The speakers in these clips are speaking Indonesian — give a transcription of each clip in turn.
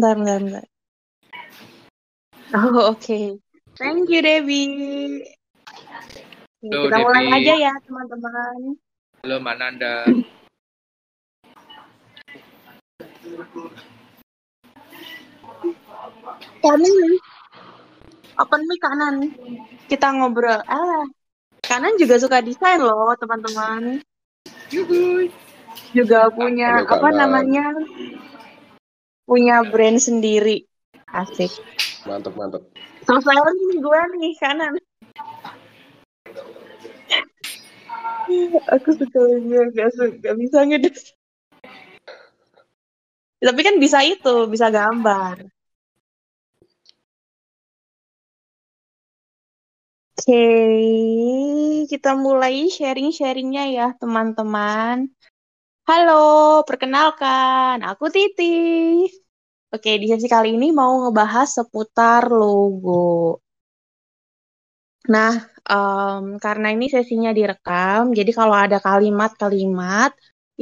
Bentar, bentar, bentar. Oh, oke. Okay. Thank you, Debbie. Halo, kita mulai Debbie. aja ya, teman-teman. Halo, Mbak Nanda. Kanan. Open mic kanan. Kita ngobrol. Ah, kanan juga suka desain loh, teman-teman. Juga punya Halo, apa Kanan. namanya? Punya brand sendiri. Asik. Mantep, mantep. Selesai nih gue nih kanan. Aku suka dia gak, gak bisa ngedes. Tapi kan bisa itu, bisa gambar. Oke, kita mulai sharing-sharingnya ya teman-teman. Halo, perkenalkan, aku Titi. Oke, di sesi kali ini mau ngebahas seputar logo. Nah, em, karena ini sesinya direkam, jadi kalau ada kalimat-kalimat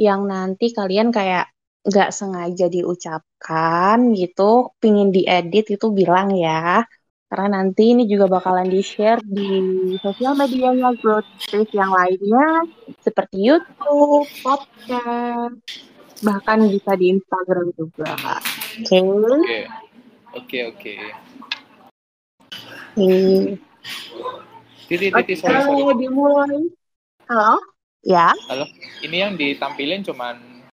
yang nanti kalian kayak nggak sengaja diucapkan gitu, pingin diedit itu bilang ya. Karena nanti ini juga bakalan di-share di sosial medianya Growth Space yang lainnya, seperti YouTube, podcast, bahkan bisa di Instagram juga. Oke. Oke. Oke, oke. Titi, Titi, sorry, sorry. Oke, dimulai. Halo? Ya? Halo. Ini yang ditampilin cuman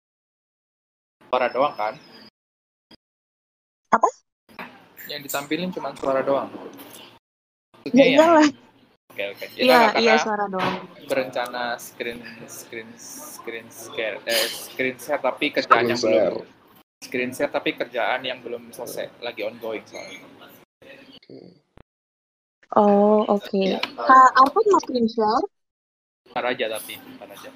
suara doang kan? Apa? Yang ditampilin cuman suara doang. Ya Maksudnya ya? iyalah. Oke, oke. Ya, Iya, karena iya suara doang. berencana screen screen screen share eh, screen share tapi kerjaan Screen yang share. belum screen share tapi kerjaan yang belum selesai lagi ongoing soalnya. Oh, oke. Kak Arfan mau screen share? Ntar aja tapi, ntar aja.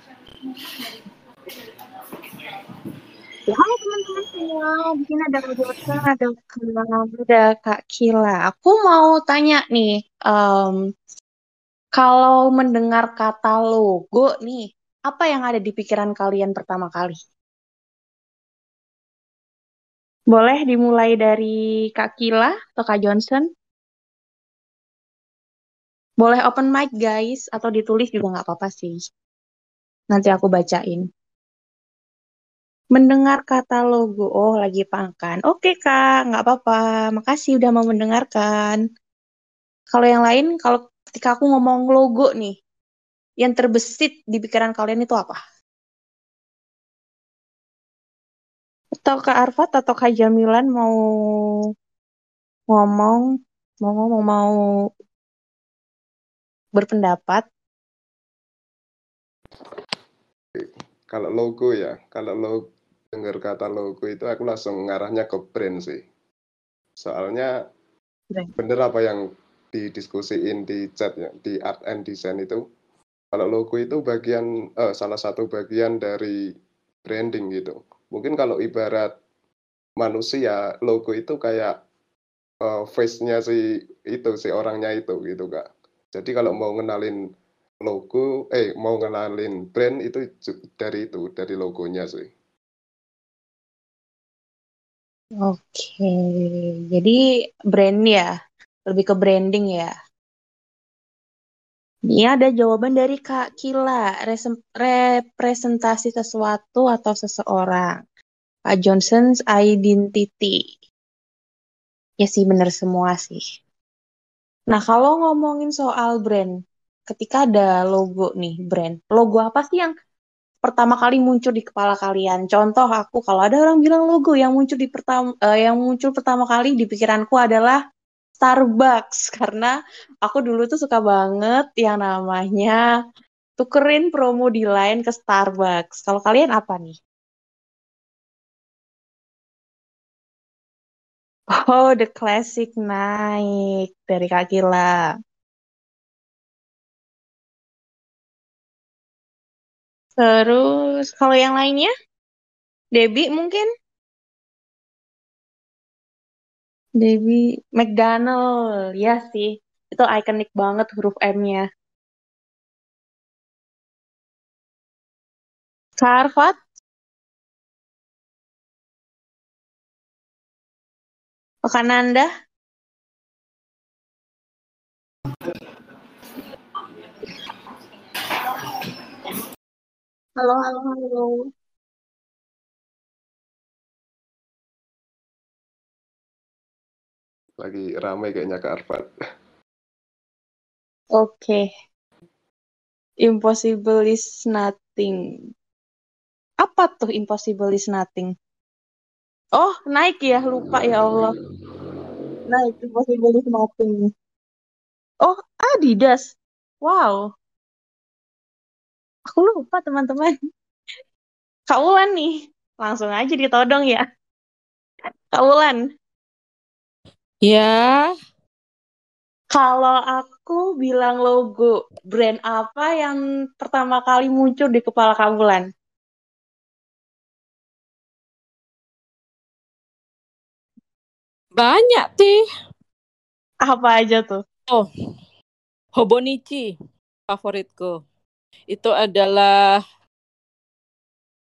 Ya, halo teman-teman semua. Di sini ada Kak Josa, ada Kak, ada Kak Kila. Aku mau tanya nih, em, kalau mendengar kata logo nih, apa yang ada di pikiran kalian pertama kali? Boleh dimulai dari Kak Kila atau Kak Johnson? Boleh open mic guys, atau ditulis juga nggak apa-apa sih. Nanti aku bacain. Mendengar kata logo, oh lagi pangkan. Oke kak, nggak apa-apa. Makasih udah mau mendengarkan. Kalau yang lain, kalau ketika aku ngomong logo nih, yang terbesit di pikiran kalian itu apa? Atau Kak Arfat atau Kak Jamilan mau ngomong, mau ngomong, mau berpendapat? Kalau logo ya, kalau lo dengar kata logo itu aku langsung ngarahnya ke brand sih. Soalnya Brand. bener apa yang didiskusiin di chat ya, di art and design itu. Kalau logo itu bagian eh, salah satu bagian dari branding gitu. Mungkin kalau ibarat manusia, logo itu kayak eh, face-nya si itu si orangnya itu gitu kak. Jadi kalau mau ngenalin logo, eh mau ngenalin brand itu dari itu, dari logonya sih. Oke, jadi brand ya, lebih ke branding ya. Ini ada jawaban dari Kak Kila, representasi sesuatu atau seseorang. Kak Johnson's identity. Ya sih, bener semua sih. Nah, kalau ngomongin soal brand, ketika ada logo nih, brand. Logo apa sih yang pertama kali muncul di kepala kalian? Contoh aku, kalau ada orang bilang logo yang muncul di pertama, yang muncul pertama kali di pikiranku adalah Starbucks karena aku dulu tuh suka banget yang namanya tukerin promo di line ke Starbucks. Kalau kalian apa nih? Oh, The Classic naik dari Kak Kila. Terus kalau yang lainnya? Debbie mungkin? Debbie McDonald, ya sih. Itu ikonik banget huruf M-nya. Kak Arfat? Rekan Anda? Halo, halo, halo. Lagi ramai kayaknya ke Arfad. Oke. Impossible is nothing. Apa tuh impossible is nothing? Oh, naik ya, lupa ya Allah. Naik impossible is nothing. Oh, Adidas. Wow. Aku lupa teman-teman. Kak Ulan nih. Langsung aja ditodong ya. Kak Ulan. Ya, Kalau aku bilang logo brand apa yang pertama kali muncul di kepala Kak Ulan? banyak sih. Apa aja tuh? Oh, Hobonichi favoritku. Itu adalah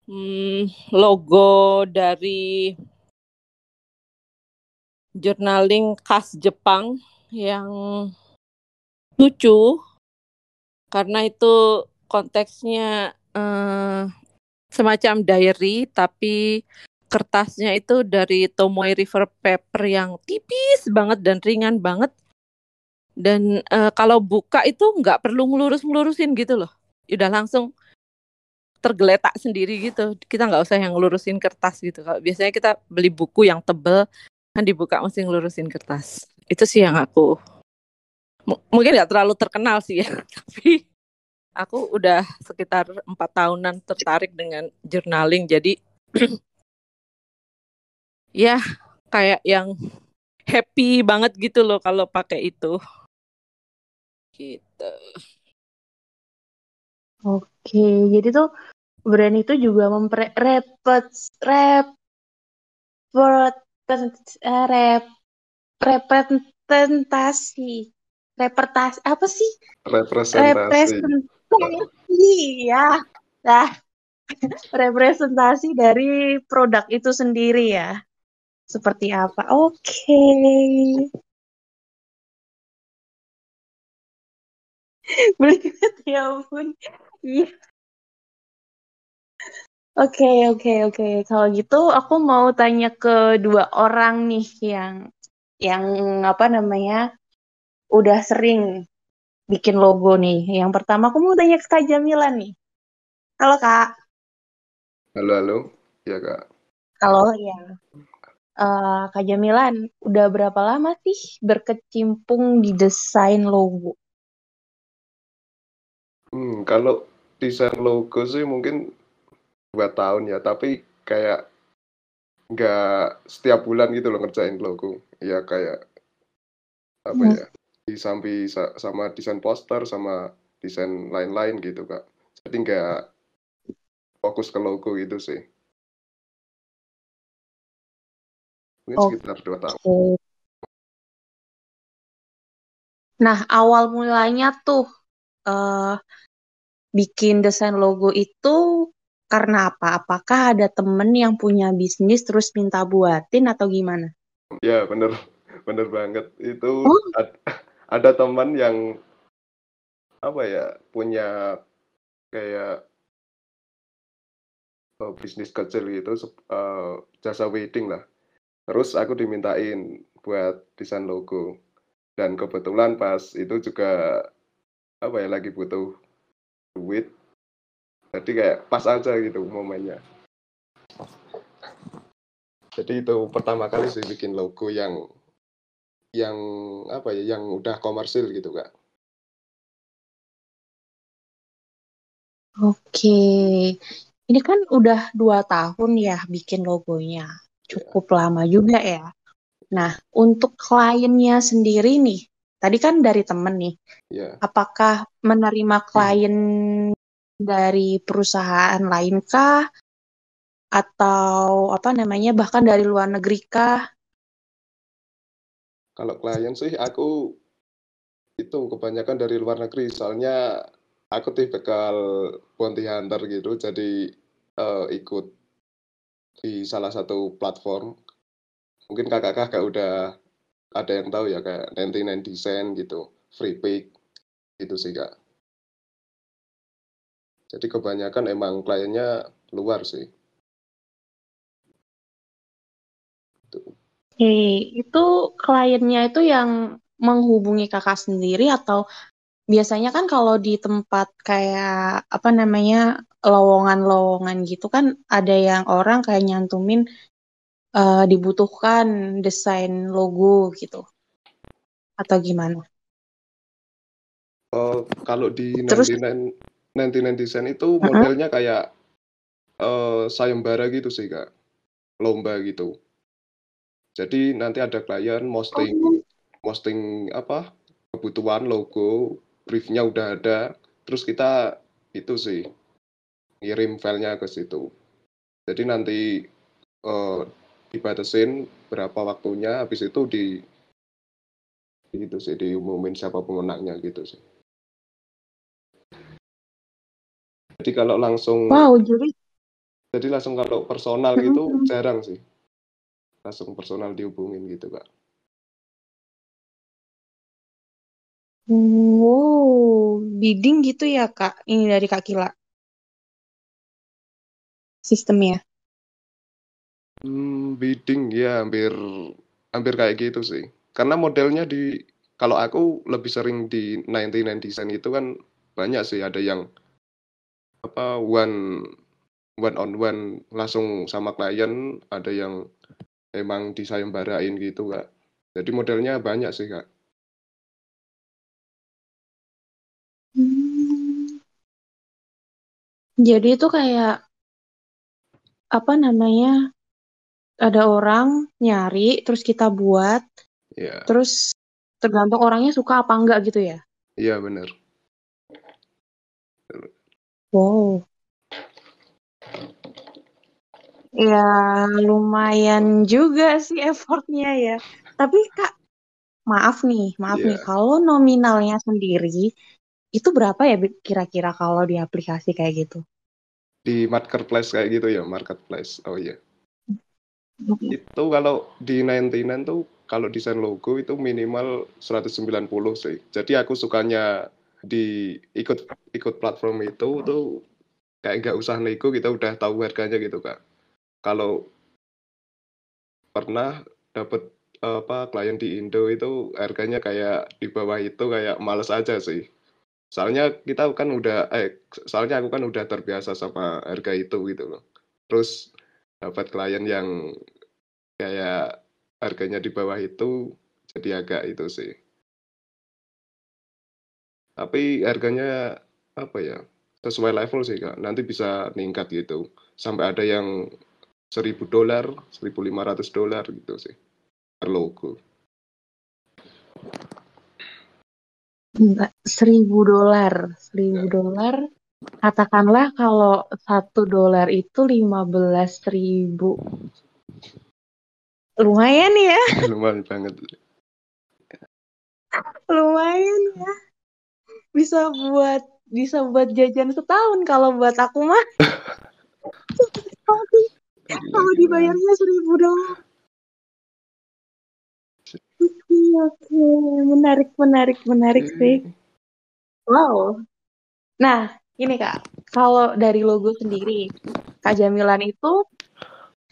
hmm, logo dari journaling khas Jepang yang lucu. Karena itu konteksnya eh, semacam diary tapi kertasnya itu dari Tomoe River paper yang tipis banget dan ringan banget. Dan eh, kalau buka itu nggak perlu ngelurus-ngelurusin gitu loh udah langsung tergeletak sendiri gitu. Kita nggak usah yang ngelurusin kertas gitu. Kalau biasanya kita beli buku yang tebel kan dibuka mesti ngelurusin kertas. Itu sih yang aku M- mungkin nggak terlalu terkenal sih ya tapi aku udah sekitar empat tahunan tertarik dengan journaling. Jadi ya kayak yang happy banget gitu loh kalau pakai itu. Gitu Oke, jadi tuh brand itu juga mempre repet rep eh, rep representasi repertasi apa sih? Representasi. representasi ya nah representasi dari produk itu sendiri ya. Seperti apa? Oke. Belibet ya ampun iya Oke, oke, oke. Kalau gitu aku mau tanya ke dua orang nih yang yang apa namanya udah sering bikin logo nih. Yang pertama aku mau tanya ke Kak Jamila nih. Halo Kak. Halo, halo. Ya, Kak. Halo ya. Eh, Kak Jamilan, udah berapa lama sih berkecimpung di desain logo? Hmm, kalau desain logo sih mungkin dua tahun ya, tapi kayak nggak setiap bulan gitu loh ngerjain logo. Ya kayak apa Hmm. ya, disambi sa- sama desain poster sama desain lain-lain gitu, Kak. Jadi nggak fokus ke logo gitu sih. Mungkin Oh. sekitar dua tahun. Nah, awal mulanya tuh eh bikin desain logo itu karena apa? Apakah ada temen yang punya bisnis terus minta buatin atau gimana? Ya, bener, bener banget. Itu Oh. ad- ada teman yang apa ya punya kayak eh, bisnis kecil gitu, eh, jasa wedding lah. Terus aku dimintain buat desain logo. Dan kebetulan pas itu juga apa ya lagi butuh duit. Jadi kayak pas aja gitu momennya. Jadi itu pertama kali sih bikin logo yang yang apa ya yang udah komersil gitu kak. Oke, ini kan udah dua tahun ya bikin logonya, cukup lama juga ya. Nah, untuk kliennya sendiri nih, tadi kan dari temen nih, Ya, apakah menerima klien dari perusahaan lain kah? Atau apa namanya, bahkan dari luar negeri kah? kalau klien sih aku itu kebanyakan dari luar negeri. Soalnya aku tipikal bounty hunter gitu jadi eh, ikut di salah satu platform. Mungkin kakak-kakak udah ada yang tahu ya kayak 99 Design gitu, Free Pick gitu sih kak. Jadi kebanyakan emang kliennya luar sih. Oke, itu kliennya itu yang menghubungi kakak sendiri atau biasanya kan kalau di tempat kayak apa namanya lowongan-lowongan gitu kan ada yang orang kayak nyantumin uh, dibutuhkan desain logo gitu atau gimana? Oh, kalau di Terus? 99 99 desain itu modelnya kayak uh, sayembara gitu sih kak, lomba gitu. Jadi nanti ada klien posting Oh. posting apa kebutuhan logo, briefnya udah ada, terus kita itu sih ngirim filenya ke situ. Jadi nanti uh, dibatasin berapa waktunya, habis itu di gitu sih diumumin siapa pemenangnya gitu sih. Jadi kalau langsung Wow, jadi jadi langsung kalau personal gitu jarang sih. Langsung personal dihubungin gitu, Kak. wow, bidding gitu ya Kak? Ini dari Kak Kila. Sistemnya. Hmm, bidding ya hampir hampir kayak gitu sih. Karena modelnya di kalau aku lebih sering di 99 design itu kan banyak sih ada yang apa one one on one langsung sama klien, ada yang emang disayembarain gitu, Kak. Jadi modelnya banyak sih, Kak. Hmm. Jadi itu kayak apa namanya? Ada orang nyari, terus kita buat, Iya, terus tergantung orangnya suka apa enggak gitu ya? iya bener. Wow. Ya lumayan juga sih effortnya ya. Tapi Kak, maaf nih, maaf nih. Iya. Kalau nominalnya sendiri, itu berapa ya kira-kira kalau di aplikasi kayak gitu? Di marketplace kayak gitu ya, marketplace. Oh iya. Itu kalau di 99 tuh kalau desain logo itu minimal 190 sih. Jadi aku sukanya di ikut ikut platform itu tuh kayak nggak usah nego kita udah tahu harganya gitu kak. Kalau pernah dapet apa klien di Indo itu harganya kayak di bawah itu kayak males aja sih. Soalnya kita kan udah eh soalnya aku kan udah terbiasa sama harga itu gitu loh. Terus dapat klien yang kayak harganya di bawah itu jadi agak itu sih. Tapi harganya apa ya? Sesuai level sih Kak. Nanti bisa meningkat gitu. Sampai ada yang 1000 dolar, 1500 dolar gitu sih. Per logo. Enggak, seribu dolar. Seribu dolar. Katakanlah kalau satu dolar itu lima belas ribu. Lumayan ya, Lumayan banget. lumayan ya. Bisa buat bisa buat jajan setahun kalau buat aku mah. Kalau dibayarnya seribu dolar. Oke, oke. Menarik, menarik, menarik sih. Wow. Nah, ini Kak, kalau dari logo sendiri, Kak Jamilan itu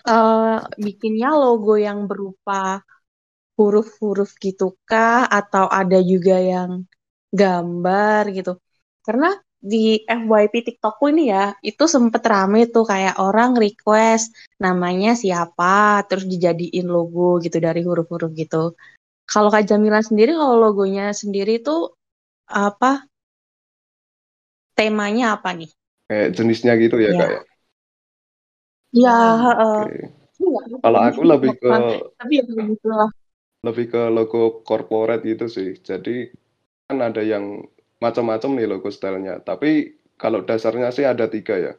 eh, bikinnya logo yang berupa huruf-huruf gitu kah? Atau ada juga yang gambar gitu? Karena di FYP TikTokku ini ya, itu sempet rame tuh kayak orang request namanya siapa, terus dijadiin logo gitu dari huruf-huruf gitu. Kalau Kak Jamilan sendiri, kalau logonya sendiri itu apa temanya apa nih? Kayak jenisnya gitu ya Iya. Kak ya. Ya, heeh. Oke. Iya, Kalau aku lebih ke tapi ya lah. lebih ke logo corporate gitu sih. Jadi kan ada yang macam-macam nih logo stylenya. Tapi kalau dasarnya sih ada tiga ya.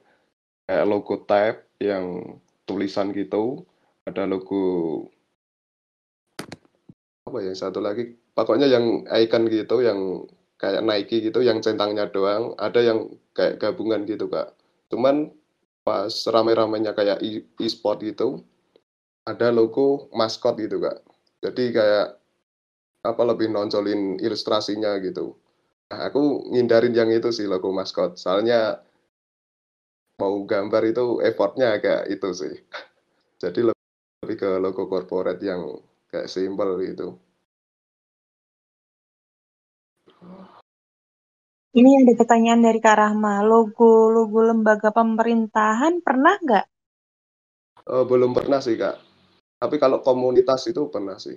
Kayak logo tab yang tulisan gitu. Ada logo apa ya satu lagi pokoknya yang icon gitu yang kayak Nike gitu yang centangnya doang ada yang kayak gabungan gitu kak cuman pas rame-ramenya kayak e- e-sport gitu ada logo maskot gitu kak. Jadi kayak apa lebih nonjolin ilustrasinya gitu. Nah, aku ngindarin yang itu sih logo maskot. Soalnya mau gambar itu effortnya agak itu sih. Jadi lebih ke logo corporate yang kayak simple gitu. Ini ada pertanyaan dari Kak Rahma. Logo logo lembaga pemerintahan pernah nggak? Uh, belum pernah sih kak. Tapi kalau komunitas itu pernah sih.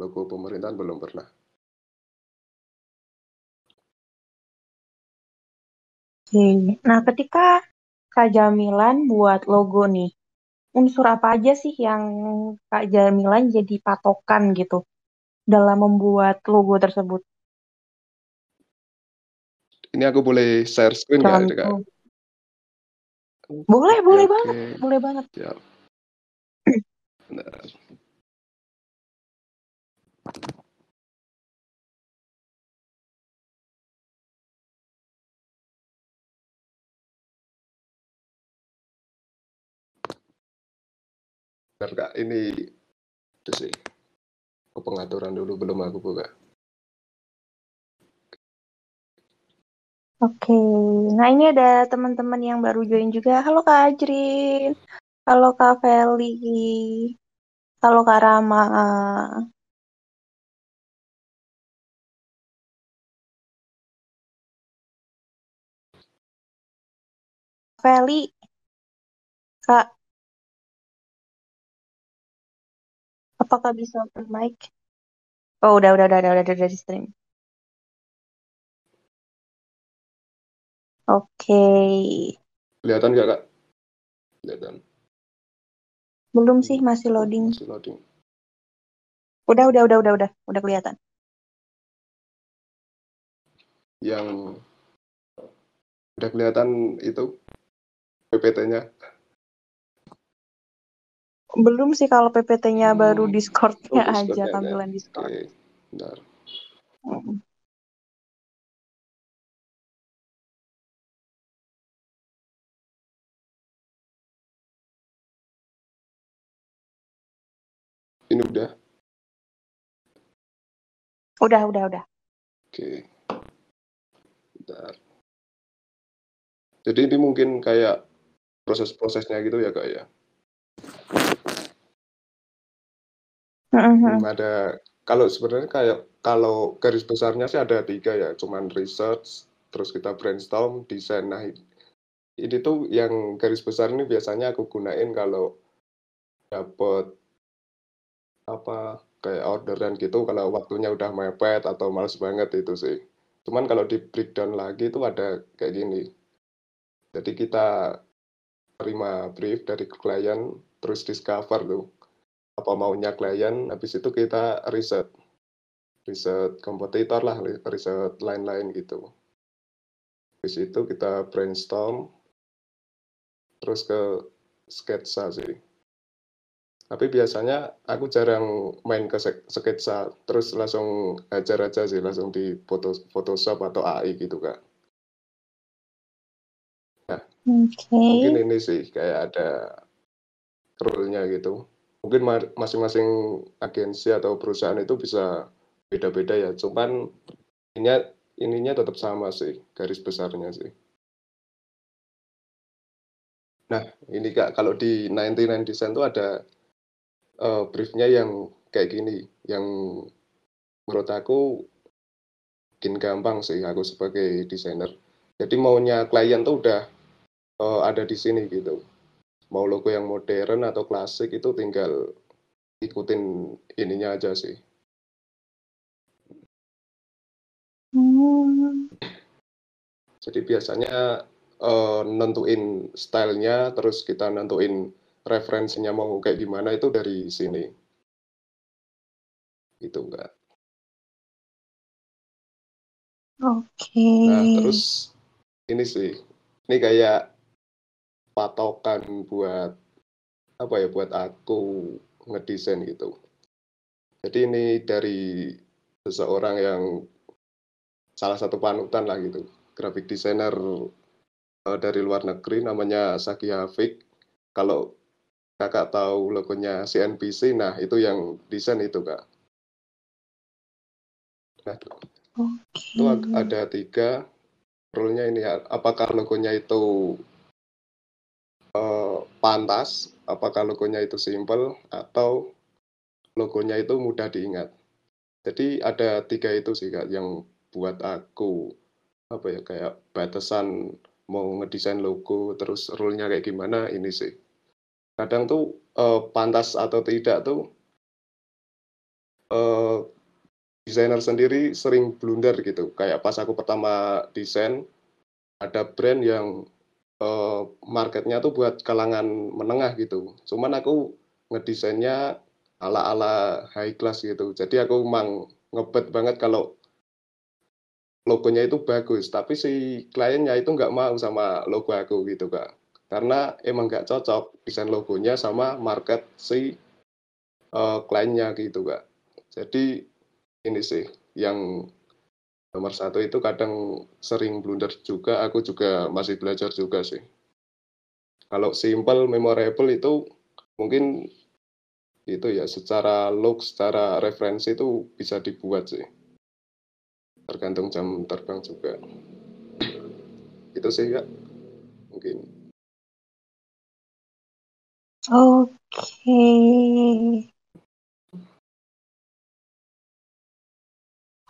Logo pemerintahan belum pernah. Oke. Nah, ketika Kak Jamilan buat logo nih, unsur apa aja sih yang Kak Jamilan jadi patokan gitu dalam membuat logo tersebut? Ini aku boleh share screen nggak, Kak? Boleh, boleh Oke. banget, boleh banget. Ya. Benar. Benar kak, ini itu sih pengaturan dulu belum aku buka. Oke, nah ini ada teman-teman yang baru join juga. Halo Kak Ajrin, halo Kak Feli, halo Kak Rama. Feli, Kak, apakah bisa open mic? Oh, udah, udah, udah, udah, udah, udah, udah di stream. Oke. Kelihatan nggak kak? Kelihatan. Belum sih, masih loading. Masih loading. Udah, udah, udah, udah, udah, udah kelihatan. Yang udah kelihatan itu PPT-nya. Belum sih kalau PPT-nya hmm. baru Discord-nya oh, Discord aja tampilan Discord. Oke, bentar. Hmm. Ini udah? Udah, udah, udah. Oke. Bentar. Jadi ini mungkin kayak proses-prosesnya gitu ya, Kak ya? Mm-hmm. ada kalau sebenarnya kayak kalau garis besarnya sih ada tiga ya, cuman research, terus kita brainstorm, desain. Nah, ini tuh yang garis besar ini biasanya aku gunain kalau dapat apa kayak orderan gitu kalau waktunya udah mepet atau males banget itu sih. Cuman kalau di breakdown lagi itu ada kayak gini. Jadi kita terima brief dari klien terus discover tuh apa maunya klien habis itu kita riset riset kompetitor lah riset lain-lain gitu habis itu kita brainstorm terus ke sketsa sih tapi biasanya aku jarang main ke sketsa, terus langsung ajar aja sih, langsung di foto Photoshop atau AI gitu kak. Nah, okay. mungkin ini sih kayak ada rule-nya gitu. Mungkin masing-masing agensi atau perusahaan itu bisa beda-beda ya, cuman ininya ininya tetap sama sih, garis besarnya sih. Nah, ini Kak, kalau di 99 Design itu ada uh, briefnya yang kayak gini, yang menurut aku bikin gampang sih aku sebagai desainer. Jadi maunya klien tuh udah uh, ada di sini gitu. Mau logo yang modern atau klasik itu tinggal ikutin ininya aja sih. Hmm. Jadi biasanya uh, nentuin stylenya, terus kita nentuin referensinya mau kayak gimana itu dari sini. Gitu enggak. Oke. Okay. Nah, terus ini sih. Ini kayak patokan buat apa ya buat aku ngedesain gitu. Jadi ini dari seseorang yang salah satu panutan lah gitu, graphic designer uh, dari luar negeri namanya Saki Hafik. Kalau kakak tahu logonya CNBC, nah itu yang desain itu kak. Nah, itu ag- Oke. ada tiga rule-nya ini ya. Apakah logonya itu eh, pantas, apakah logonya itu simple, atau logonya itu mudah diingat. Jadi ada tiga itu sih kak yang buat aku apa ya kayak batasan mau ngedesain logo terus rule-nya kayak gimana ini sih. Kadang tuh eh, pantas atau tidak tuh eh, desainer sendiri sering blunder gitu. Kayak pas aku pertama desain ada brand yang eh, marketnya tuh buat kalangan menengah gitu. Cuman aku ngedesainnya ala-ala high class gitu. Jadi aku emang ngebet banget kalau logonya itu bagus, tapi si kliennya itu nggak mau sama logo aku gitu kak. Karena emang nggak cocok desain logonya sama market si eh, kliennya gitu kak. Jadi ini sih yang nomor satu itu kadang sering blunder juga. Aku juga masih belajar juga sih. Kalau simple, memorable itu mungkin itu ya secara look, secara referensi itu bisa dibuat sih. Tergantung jam terbang juga. Itu sih kak, mungkin. Oke.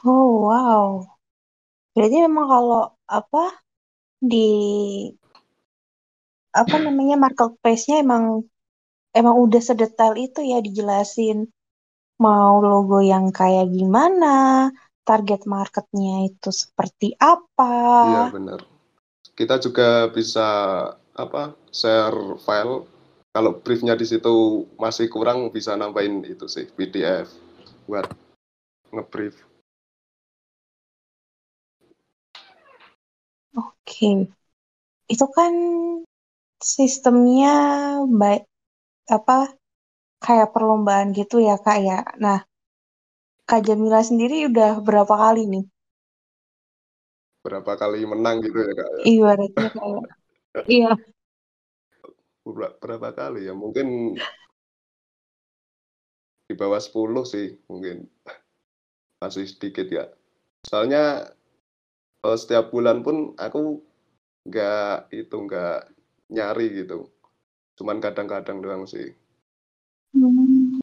Oh, wow. Berarti memang kalau apa di apa namanya marketplace-nya emang emang udah sedetail itu ya dijelasin mau logo yang kayak gimana, target marketnya itu seperti apa. Iya benar. Kita juga bisa apa share file. Kalau briefnya di situ masih kurang bisa nambahin itu sih PDF buat ngebrief. Oke. Itu kan sistemnya baik apa kayak perlombaan gitu ya Kak ya. Nah, Kak Jamila sendiri udah berapa kali nih? Berapa kali menang gitu ya kak? Ibaratnya kayak iya. Ber- Berapa kali ya? Mungkin di bawah 10 sih mungkin masih sedikit ya. Soalnya eh, setiap bulan pun aku nggak itu nggak nyari gitu. Cuman kadang-kadang doang sih. Hmm.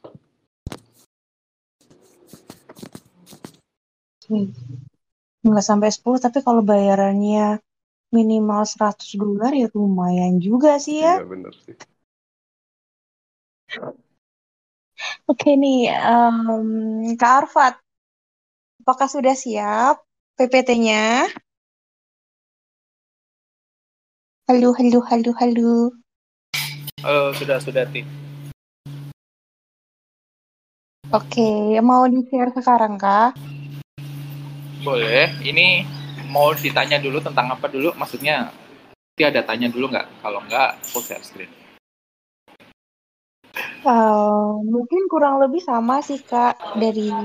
Nggak sampai 10 tapi kalau bayarannya minimal 100 dolar ya lumayan juga sih ya. Iya bener sih. Oke nih, em, Kak Arfat, apakah sudah siap PPT-nya? Halo, halo, halo, halo. Oh, sudah sudah Ti. Oke, mau di-share sekarang, Kak? Boleh. Ini mau ditanya dulu tentang apa dulu? Maksudnya Ti ada tanya dulu nggak? Kalau nggak, aku share screen. Eh, mungkin kurang lebih sama sih, Kak, dari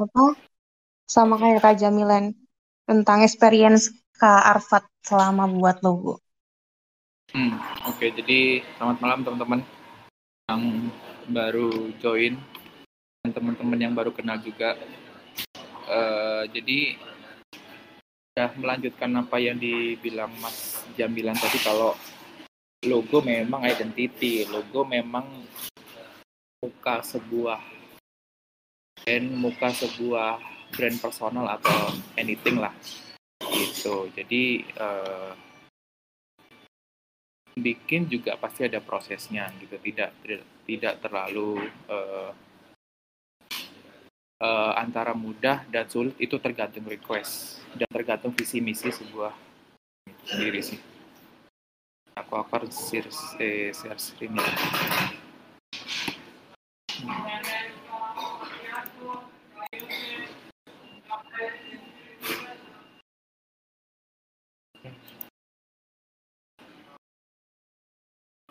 apa? Sama kayak Kak Jamilan tentang experience Kak Arfat selama buat logo. Hmm, oke. Jadi selamat malam teman-teman yang baru join dan teman-teman yang baru kenal juga. Eh, jadi sudah melanjutkan apa yang dibilang Mas Jamilan tadi kalau logo memang identity, logo memang muka sebuah brand, muka sebuah brand personal atau anything lah gitu. Jadi eh, bikin juga pasti ada prosesnya gitu, tidak tidak, terlalu eh, eh, antara mudah dan sulit itu tergantung request dan tergantung visi misi sebuah sendiri sih. Aku akan share, eh, share screen ya.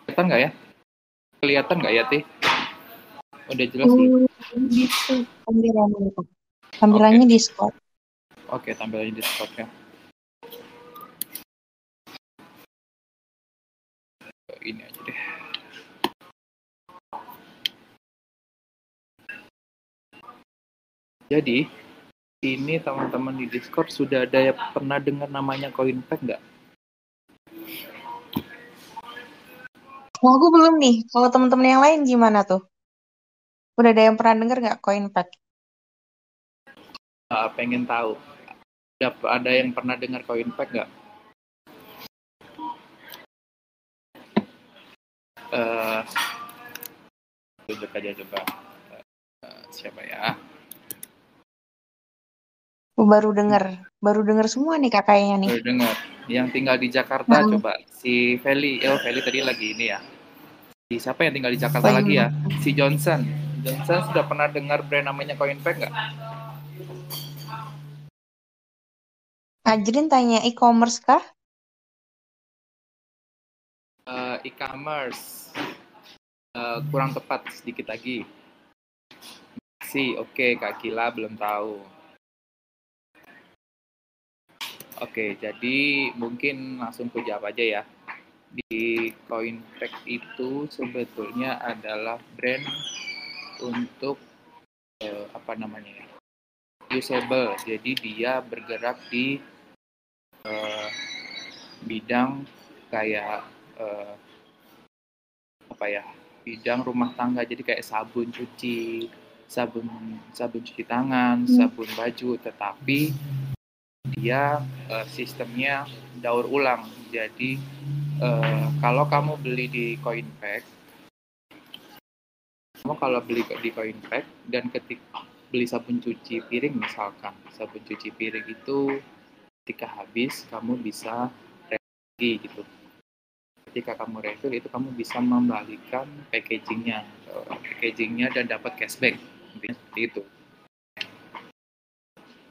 Kelihatan nggak ya? Kelihatan nggak ya, Tih? Udah jelas belum? Gitu. tampilannya tampilannya okay. di Discord oke okay, tampilannya Discord ya ini aja deh jadi ini teman-teman di Discord sudah ada yang pernah dengar namanya Coinpack nggak? Wah, aku belum nih. Kalau teman-teman yang lain gimana tuh? Udah ada yang pernah denger nggak Coinpack? Uh, pengen tahu. Ada, ada yang pernah dengar Coinpack nggak? Uh, duduk aja coba. Uh, siapa ya? Baru denger, baru denger semua nih kakaknya nih. Baru dengar. Yang tinggal di Jakarta Hmm. coba si Feli. Oh Feli tadi lagi ini ya. Si siapa yang tinggal di Jakarta Oh, lagi ya? Si Johnson. Johnson sudah pernah dengar brand namanya Coinpack nggak? Ajrin tanya e-commerce kah? Eh, e-commerce Eh, kurang tepat sedikit lagi si oke Kak Kila belum tahu oke jadi mungkin langsung ku jawab aja ya di Coinpack itu sebetulnya adalah brand untuk eh, apa namanya ya usable. Jadi dia bergerak di eh, bidang kayak eh, apa ya bidang rumah tangga. Jadi kayak sabun cuci sabun sabun cuci tangan Hmm. sabun baju. Tetapi dia eh, sistemnya daur ulang. Jadi eh, kalau kamu beli di Coinpack kamu kalau beli di Coinpack dan ketika beli sabun cuci piring misalkan sabun cuci piring itu ketika habis kamu bisa lagi gitu. Ketika kamu refill itu kamu bisa membalikan packagingnya packagingnya dan dapat cashback. Seperti itu.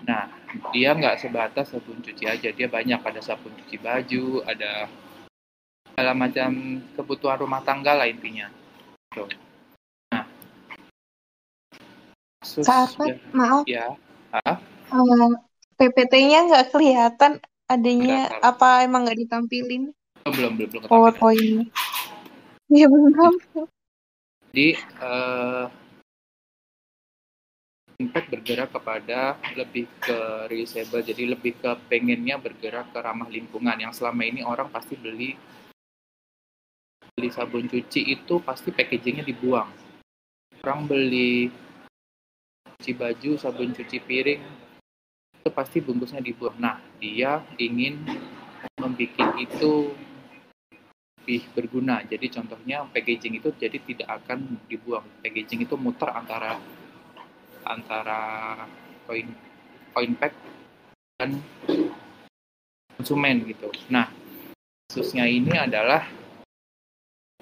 Nah dia nggak sebatas sabun cuci aja dia banyak. Ada sabun cuci baju ada segala macam kebutuhan rumah tangga lah intinya. Kasus Kakak, maaf, ya eh, PPT-nya nggak kelihatan adanya Nggak tahu. apa emang nggak ditampilin oh, belum belum belum. PowerPoint-nya? Iya belum. Jadi eh, Impact bergerak kepada lebih ke reusable, jadi lebih ke pengennya bergerak ke ramah lingkungan. Yang selama ini orang pasti beli beli sabun cuci itu pasti packagingnya dibuang. Orang beli cuci baju, sabun cuci piring itu pasti bungkusnya dibuang. Nah, dia ingin membuat itu lebih berguna. Jadi contohnya packaging itu jadi tidak akan dibuang. Packaging itu muter antara antara koin koin pack dan konsumen gitu. Nah, kasusnya ini adalah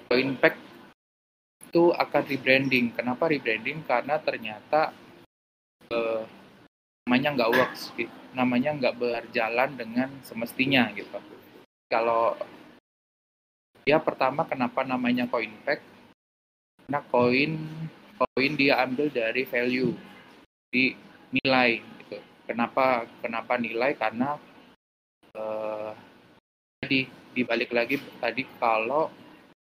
koin pack itu akan rebranding. Kenapa rebranding? Karena ternyata eh, namanya nggak works, namanya nggak berjalan dengan semestinya gitu. Kalau ya pertama kenapa namanya coin pack? Karena koin koin dia ambil dari value di nilai gitu. Kenapa kenapa nilai? Karena eh, tadi dibalik lagi tadi kalau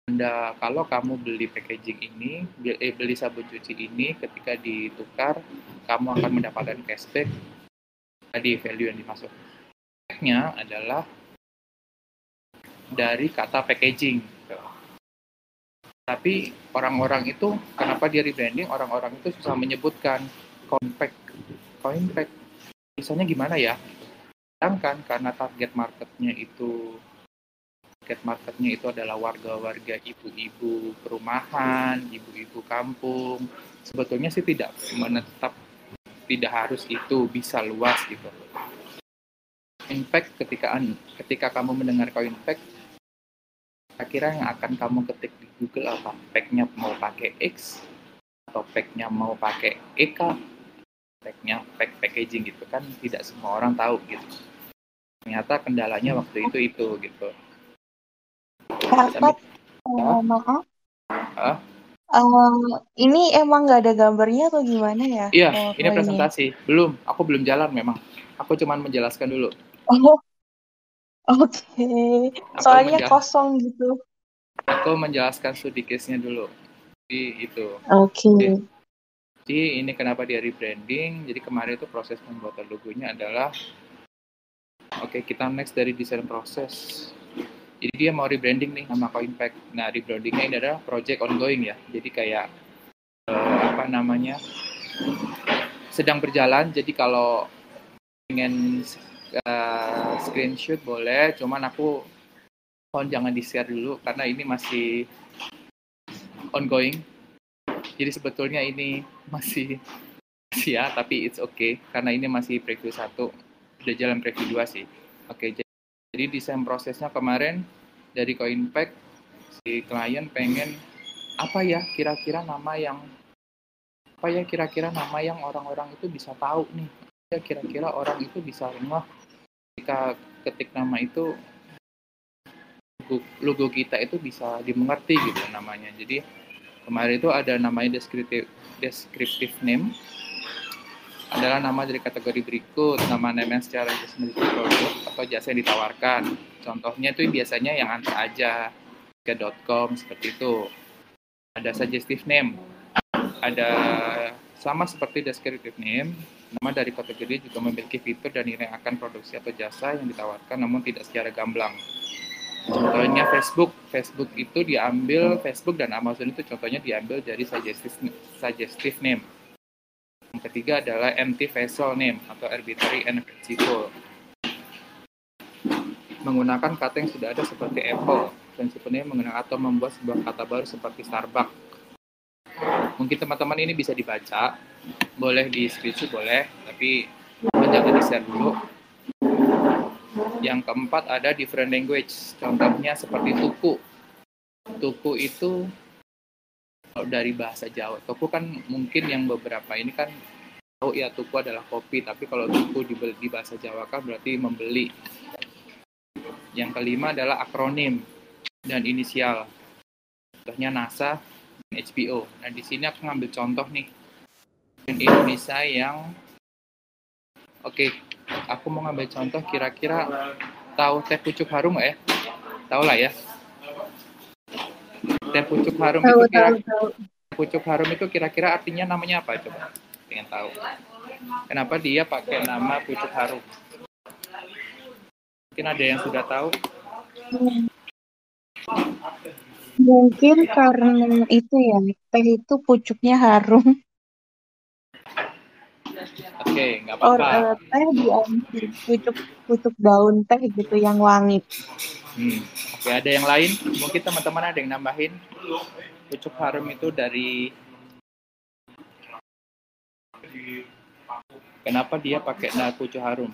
anda kalau kamu beli packaging ini beli, eh, beli sabun cuci ini ketika ditukar kamu akan mendapatkan cashback tadi value yang dimasuk nya adalah dari kata packaging. Tapi orang-orang itu kenapa dia rebranding? Orang-orang itu susah menyebutkan compact, compact. Misalnya gimana ya? Sedangkan karena target marketnya itu target marketnya itu adalah warga-warga ibu-ibu perumahan, ibu-ibu kampung. Sebetulnya sih tidak menetap tidak harus itu bisa luas gitu. Impact ketika ketika kamu mendengar Coinpack kira-kira yang akan kamu ketik di Google apa? Packnya mau pakai X atau packnya mau pakai EK, packnya pack packaging gitu kan tidak semua orang tahu gitu. Ternyata kendalanya waktu itu itu gitu. Eh, maaf. Hah? Eh, ini emang nggak ada gambarnya atau gimana ya? Iya, ini PowerPoint-nya? presentasi. Belum, aku belum jalan memang. Aku cuman menjelaskan dulu. Oh, oke. Aku Soalnya kosong gitu. Aku menjelaskan studi case-nya dulu. Jadi itu. Oke. Jadi ini kenapa dia rebranding. Jadi kemarin itu proses pembuatan logonya adalah Oke, kita next dari desain proses. Jadi dia mau rebranding nih nama Coinpack. Nah, rebrandingnya ini adalah project ongoing ya. Jadi kayak uh, apa namanya sedang berjalan. Jadi kalau ingin uh, screenshot boleh, cuman aku mohon jangan di share dulu karena ini masih ongoing. Jadi sebetulnya ini masih ya, tapi it's okay karena ini masih preview satu udah jalan preview dua sih. Oke, jadi desain prosesnya kemarin dari Coinpack si klien pengen apa ya kira-kira nama yang apa ya kira-kira nama yang orang-orang itu bisa tahu nih. Ya kira-kira orang itu bisa ngeh ketika ketik nama itu logo, kita itu bisa dimengerti gitu namanya. Jadi kemarin itu ada namanya descriptive descriptive name adalah nama dari kategori berikut, nama name secara memiliki produk atau jasa yang ditawarkan. Contohnya itu biasanya yang antar aja, ke seperti itu. Ada suggestive name, ada sama seperti descriptive name, nama dari kategori juga memiliki fitur dan nilai akan produksi atau jasa yang ditawarkan namun tidak secara gamblang. Contohnya Facebook, Facebook itu diambil Facebook dan Amazon itu contohnya diambil dari suggestive suggestive name yang ketiga adalah empty vessel name atau arbitrary and principle. Menggunakan kata yang sudah ada seperti Apple, prinsipnya menggunakan atau membuat sebuah kata baru seperti Starbucks. Mungkin teman-teman ini bisa dibaca, boleh di screenshot boleh, tapi jangan di-share dulu. Yang keempat ada different language, contohnya seperti tuku. Tuku itu dari bahasa Jawa. Tuku kan mungkin yang beberapa ini kan tahu ya tuku adalah kopi, tapi kalau tuku di, di bahasa Jawa kan berarti membeli. Yang kelima adalah akronim dan inisial. Contohnya NASA dan HBO. Nah di sini aku ngambil contoh nih Indonesia yang oke, okay, aku mau ngambil contoh kira-kira tahu teh pucuk harum ya? Tahu lah ya teh pucuk harum tahu, itu kira tahu, pucuk harum itu kira-kira artinya namanya apa coba? Pengen tahu. Kenapa dia pakai nama pucuk harum? Mungkin ada yang sudah tahu? Mungkin karena itu ya teh itu pucuknya harum. Oke, okay, nggak apa-apa. Or, uh, teh diambil pucuk pucuk daun teh gitu yang wangi. Hmm. Oke, ada yang lain? Mungkin teman-teman ada yang nambahin. Pucuk harum itu dari Kenapa dia pakai nah pucuk harum?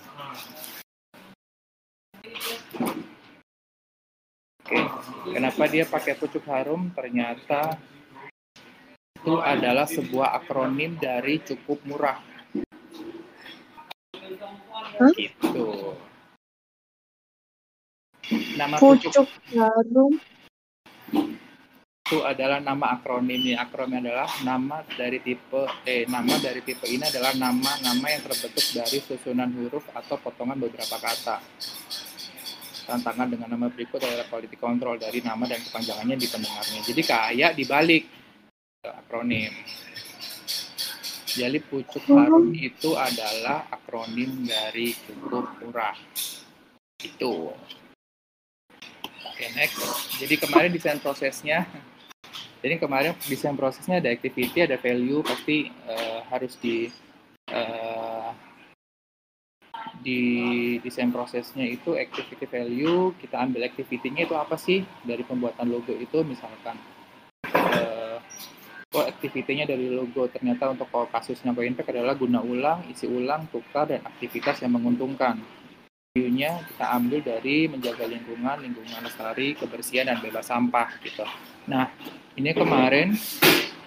Oke, kenapa dia pakai pucuk harum? Ternyata itu adalah sebuah akronim dari cukup murah. Huh? Gitu. Nama pucuk, pucuk harum itu adalah nama akronimnya. Akronim adalah nama dari tipe eh nama dari tipe ini adalah nama-nama yang terbentuk dari susunan huruf atau potongan beberapa kata. Tantangan dengan nama berikut adalah quality control dari nama dan kepanjangannya di pendengarnya. Jadi kayak dibalik akronim. Jadi pucuk harum itu adalah akronim dari cukup murah. Itu. Next. Jadi kemarin desain prosesnya, jadi kemarin desain prosesnya ada activity, ada value, pasti uh, harus di uh, di desain prosesnya itu activity value, kita ambil activity-nya itu apa sih? Dari pembuatan logo itu, misalkan. Uh, oh activity-nya dari logo ternyata untuk kasusnya Coinpack adalah guna ulang, isi ulang, tukar, dan aktivitas yang menguntungkan view-nya kita ambil dari menjaga lingkungan, lingkungan lestari, kebersihan dan bebas sampah gitu. Nah, ini kemarin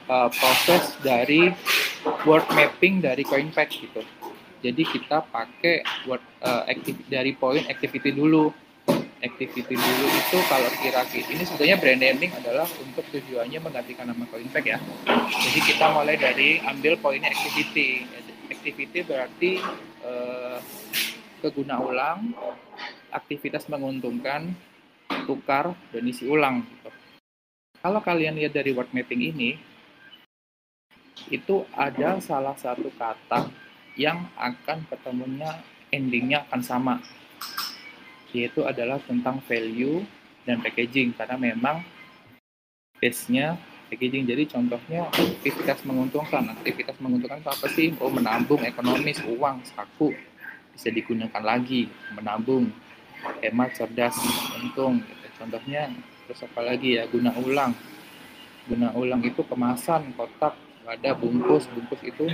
uh, proses dari word mapping dari Coinpack gitu. Jadi kita pakai word uh, activity, dari poin activity dulu. Activity dulu itu kalau kira-kira ini sebenarnya brand naming adalah untuk tujuannya menggantikan nama Coinpack ya. Jadi kita mulai dari ambil poinnya activity. Activity berarti uh, keguna ulang, aktivitas menguntungkan, tukar, dan isi ulang. Gitu. Kalau kalian lihat dari word mapping ini, itu ada salah satu kata yang akan ketemunya endingnya akan sama yaitu adalah tentang value dan packaging karena memang base-nya packaging jadi contohnya aktivitas menguntungkan aktivitas menguntungkan itu apa sih oh menabung ekonomis uang saku bisa digunakan lagi menabung hemat cerdas untung gitu. contohnya terus apa lagi ya guna ulang. Guna ulang itu kemasan kotak wadah bungkus bungkus itu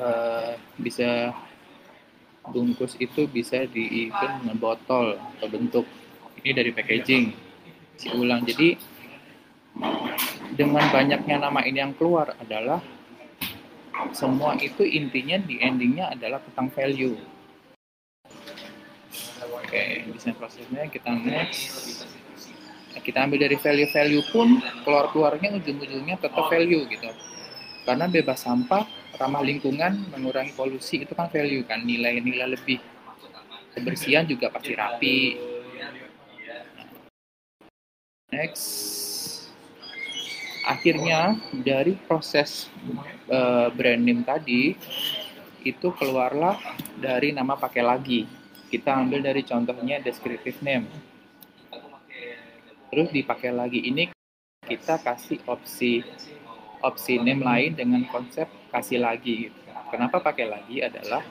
uh, bisa bungkus itu bisa diikat dengan botol atau bentuk. Ini dari packaging si ulang. Jadi dengan banyaknya nama ini yang keluar adalah semua itu intinya di endingnya adalah tentang value oke desain prosesnya kita next kita ambil dari value-value pun keluar-keluarnya ujung-ujungnya tetap value gitu karena bebas sampah ramah lingkungan, mengurangi polusi itu kan value kan, nilai-nilai lebih. Kebersihan juga pasti rapi. Next. Akhirnya dari proses uh, brand name tadi itu keluarlah dari nama pakai lagi. Kita ambil dari contohnya descriptive name. Terus dipakai lagi ini kita kasih opsi opsi name lain dengan konsep kasih lagi. Kenapa pakai lagi adalah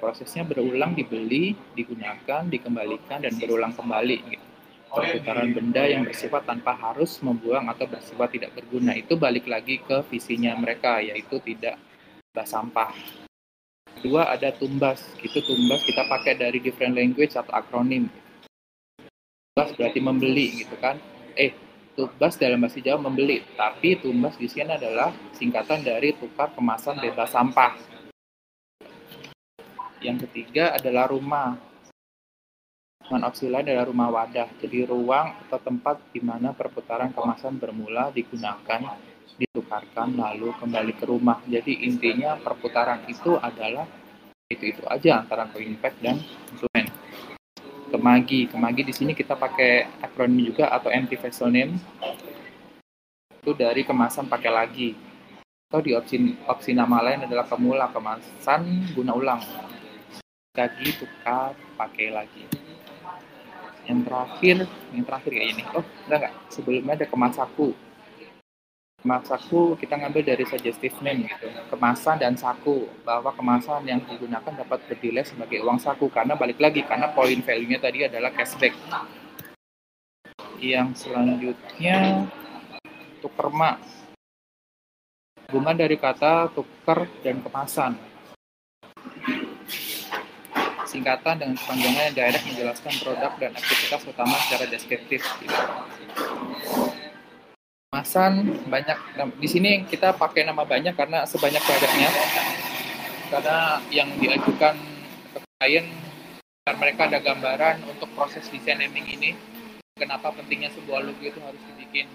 prosesnya berulang dibeli, digunakan, dikembalikan dan berulang kembali. Gitu. Perputaran benda yang bersifat tanpa harus membuang atau bersifat tidak berguna itu balik lagi ke visinya mereka yaitu tidak sampah. Dua ada tumbas, itu tumbas kita pakai dari different language atau akronim. Tumbas berarti membeli gitu kan. Eh, Tumbas dalam bahasa Jawa membeli, tapi tumbas di sini adalah singkatan dari tukar kemasan bebas sampah. Yang ketiga adalah rumah. Dengan opsi lain adalah rumah wadah, jadi ruang atau tempat di mana perputaran kemasan bermula digunakan, ditukarkan, lalu kembali ke rumah. Jadi intinya perputaran itu adalah itu-itu aja antara co-impact dan konsumen kemagi. Kemagi di sini kita pakai akronim juga atau empty vessel name. Itu dari kemasan pakai lagi. Atau di opsi opsi nama lain adalah pemula kemasan guna ulang. Lagi tukar pakai lagi. Yang terakhir, yang terakhir kayak ini. Oh, enggak enggak. Sebelumnya ada kemasaku. Saku kita ngambil dari suggestive name gitu. Kemasan dan saku. Bahwa kemasan yang digunakan dapat berdilai sebagai uang saku. Karena balik lagi karena poin value-nya tadi adalah cashback. Yang selanjutnya tuker mak. Hubungan dari kata tuker dan kemasan singkatan dengan kepanjangan yang direct menjelaskan produk dan aktivitas utama secara deskriptif. Gitu kemasan banyak. Di sini kita pakai nama banyak karena sebanyak banyaknya. Karena yang diajukan ke klien mereka ada gambaran untuk proses desain naming ini kenapa pentingnya sebuah logo itu harus dibikin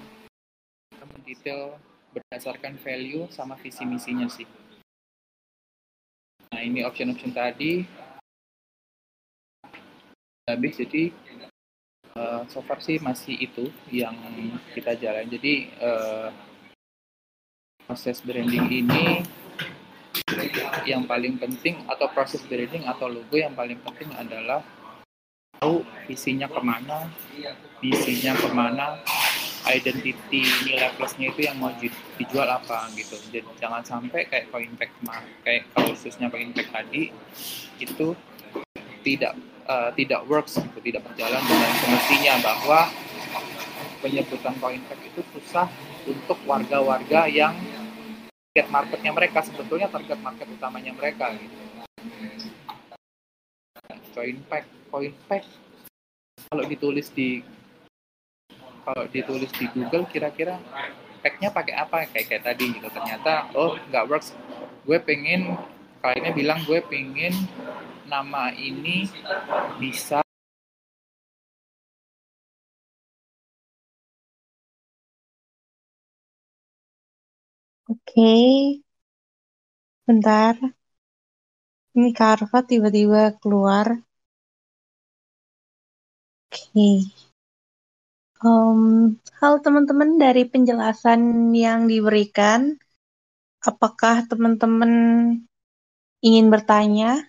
mendetail berdasarkan value sama visi misinya sih. Nah ini option-option tadi habis jadi uh, so far sih masih itu yang kita jalan. Jadi uh, proses branding ini yang paling penting atau proses branding atau logo yang paling penting adalah tahu visinya ke mana, visinya ke mana, identity nilai plusnya itu yang mau dijual apa gitu. Jadi jangan sampai kayak Coinpack kayak kalau khususnya Coinpack tadi itu tidak uh, tidak works, gitu, tidak berjalan dengan semestinya bahwa penyebutan coin pack itu susah untuk warga-warga yang target marketnya mereka sebetulnya target market utamanya mereka gitu. Coin pack, coin pack kalau ditulis di kalau ditulis di Google kira-kira packnya pakai apa kayak kayak tadi gitu ternyata oh nggak works gue pengen kliennya bilang gue pengen nama ini bisa Oke, bentar. Ini Carva tiba-tiba keluar. Oke. Um, halo teman-teman dari penjelasan yang diberikan Apakah teman-teman ingin bertanya?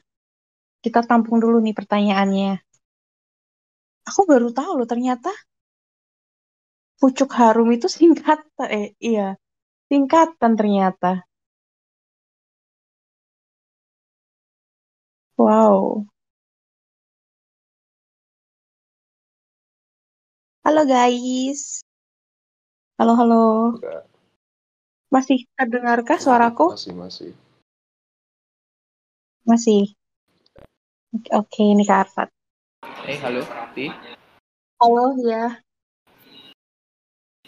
Kita tampung dulu nih pertanyaannya. Aku baru tahu loh ternyata pucuk harum itu singkat eh iya singkatan ternyata. Wow. Halo guys. Halo halo. Enggak, Masih terdengarkah suaraku? masih masih. Masih. Oke, ini Kak Arfat. Eh, halo, Ti. Halo ya.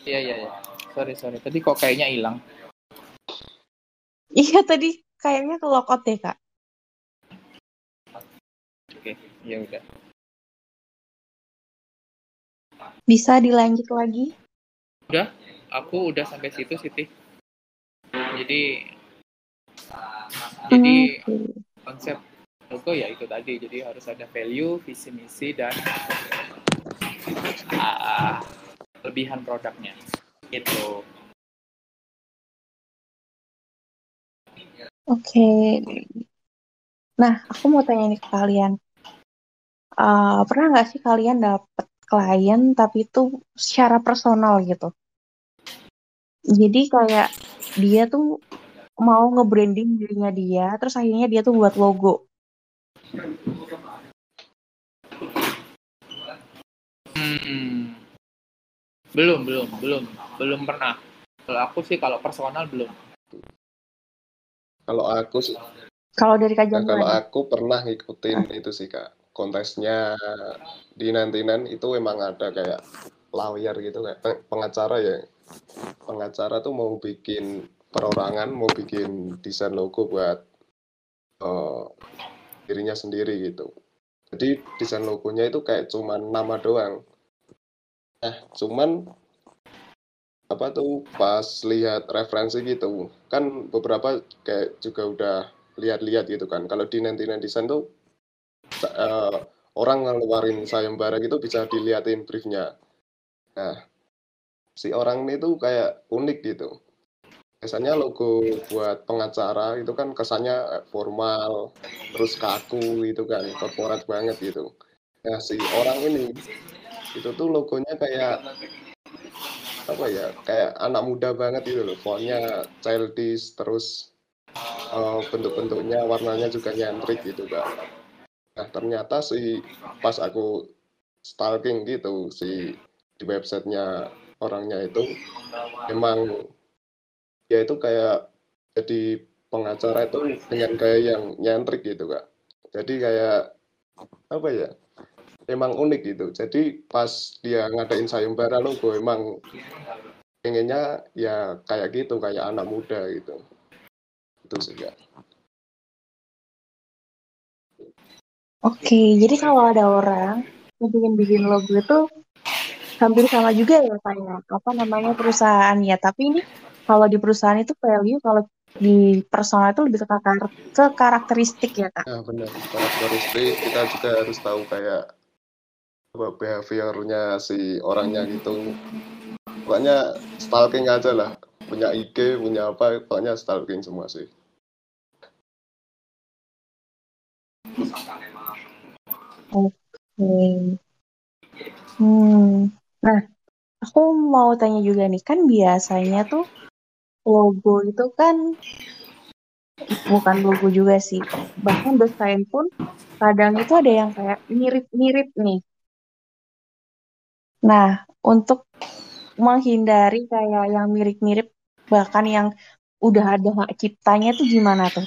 Iya, iya, iya. Sorry, sorry. Tadi kok kayaknya hilang. Iya tadi kayaknya ke lockout deh Kak. Oke, ya udah. Bisa dilanjut lagi? Udah, aku udah sampai situ, Siti. Jadi, jadi Hmm, konsep logo ya itu tadi. Jadi harus ada value, visi misi dan ah, kelebihan produknya. Gitu. Oke. Nah, aku mau tanya nih ke kalian. Eh, pernah nggak sih kalian dapet klien tapi itu secara personal gitu? Jadi kayak dia tuh mau nge-branding dirinya dia, terus akhirnya dia tuh buat logo. Hmm. Belum, belum, belum, belum pernah. Kalau aku sih kalau personal belum. Kalau aku sih, Kalau dari Kak nah, kalau aku pernah ngikutin itu sih kak, kontesnya di nantinan itu emang ada kayak lawyer gitu kayak pe- pengacara ya. Pengacara tuh mau bikin perorangan, mau bikin desain logo buat eh, dirinya sendiri gitu. Jadi desain logonya itu kayak cuman nama doang. Nah, cuman apa tuh pas lihat referensi gitu kan beberapa kayak juga udah lihat-lihat gitu kan kalau di nanti desain tuh eh, orang ngeluarin sayembara gitu bisa diliatin briefnya nah si orang ini tuh kayak unik gitu biasanya logo buat pengacara itu kan kesannya formal terus kaku gitu kan korporat banget gitu. Nah si orang ini itu tuh logonya kayak apa ya kayak anak muda banget gitu loh. Fontnya childish terus eh, bentuk-bentuknya warnanya juga nyentrik gitu kak. Nah ternyata si pas aku stalking gitu si di websitenya orangnya itu emang ya itu kayak jadi pengacara itu dengan gaya yang nyentrik gitu kak. Jadi kayak apa ya emang unik gitu. Jadi pas dia ngadain sayembara logo emang pengennya ya kayak gitu kayak anak muda gitu. Itu sih kak. Oke, jadi kalau ada orang yang ingin bikin logo itu hampir sama juga ya kayak apa namanya perusahaan ya. Tapi ini kalau di perusahaan itu value, kalau di personal itu lebih ke, kakar- ke karakteristik ya kak. nah benar karakteristik kita juga harus tahu kayak apa behaviornya si orangnya gitu pokoknya stalking aja lah punya IG punya apa pokoknya stalking semua sih Oke. Hmm. Nah, aku mau tanya juga nih, kan biasanya tuh logo itu kan bukan logo juga sih. Bahkan desain pun kadang itu ada yang kayak mirip-mirip nih. Nah, untuk menghindari kayak yang mirip-mirip, bahkan yang udah ada hak ciptanya tuh gimana tuh?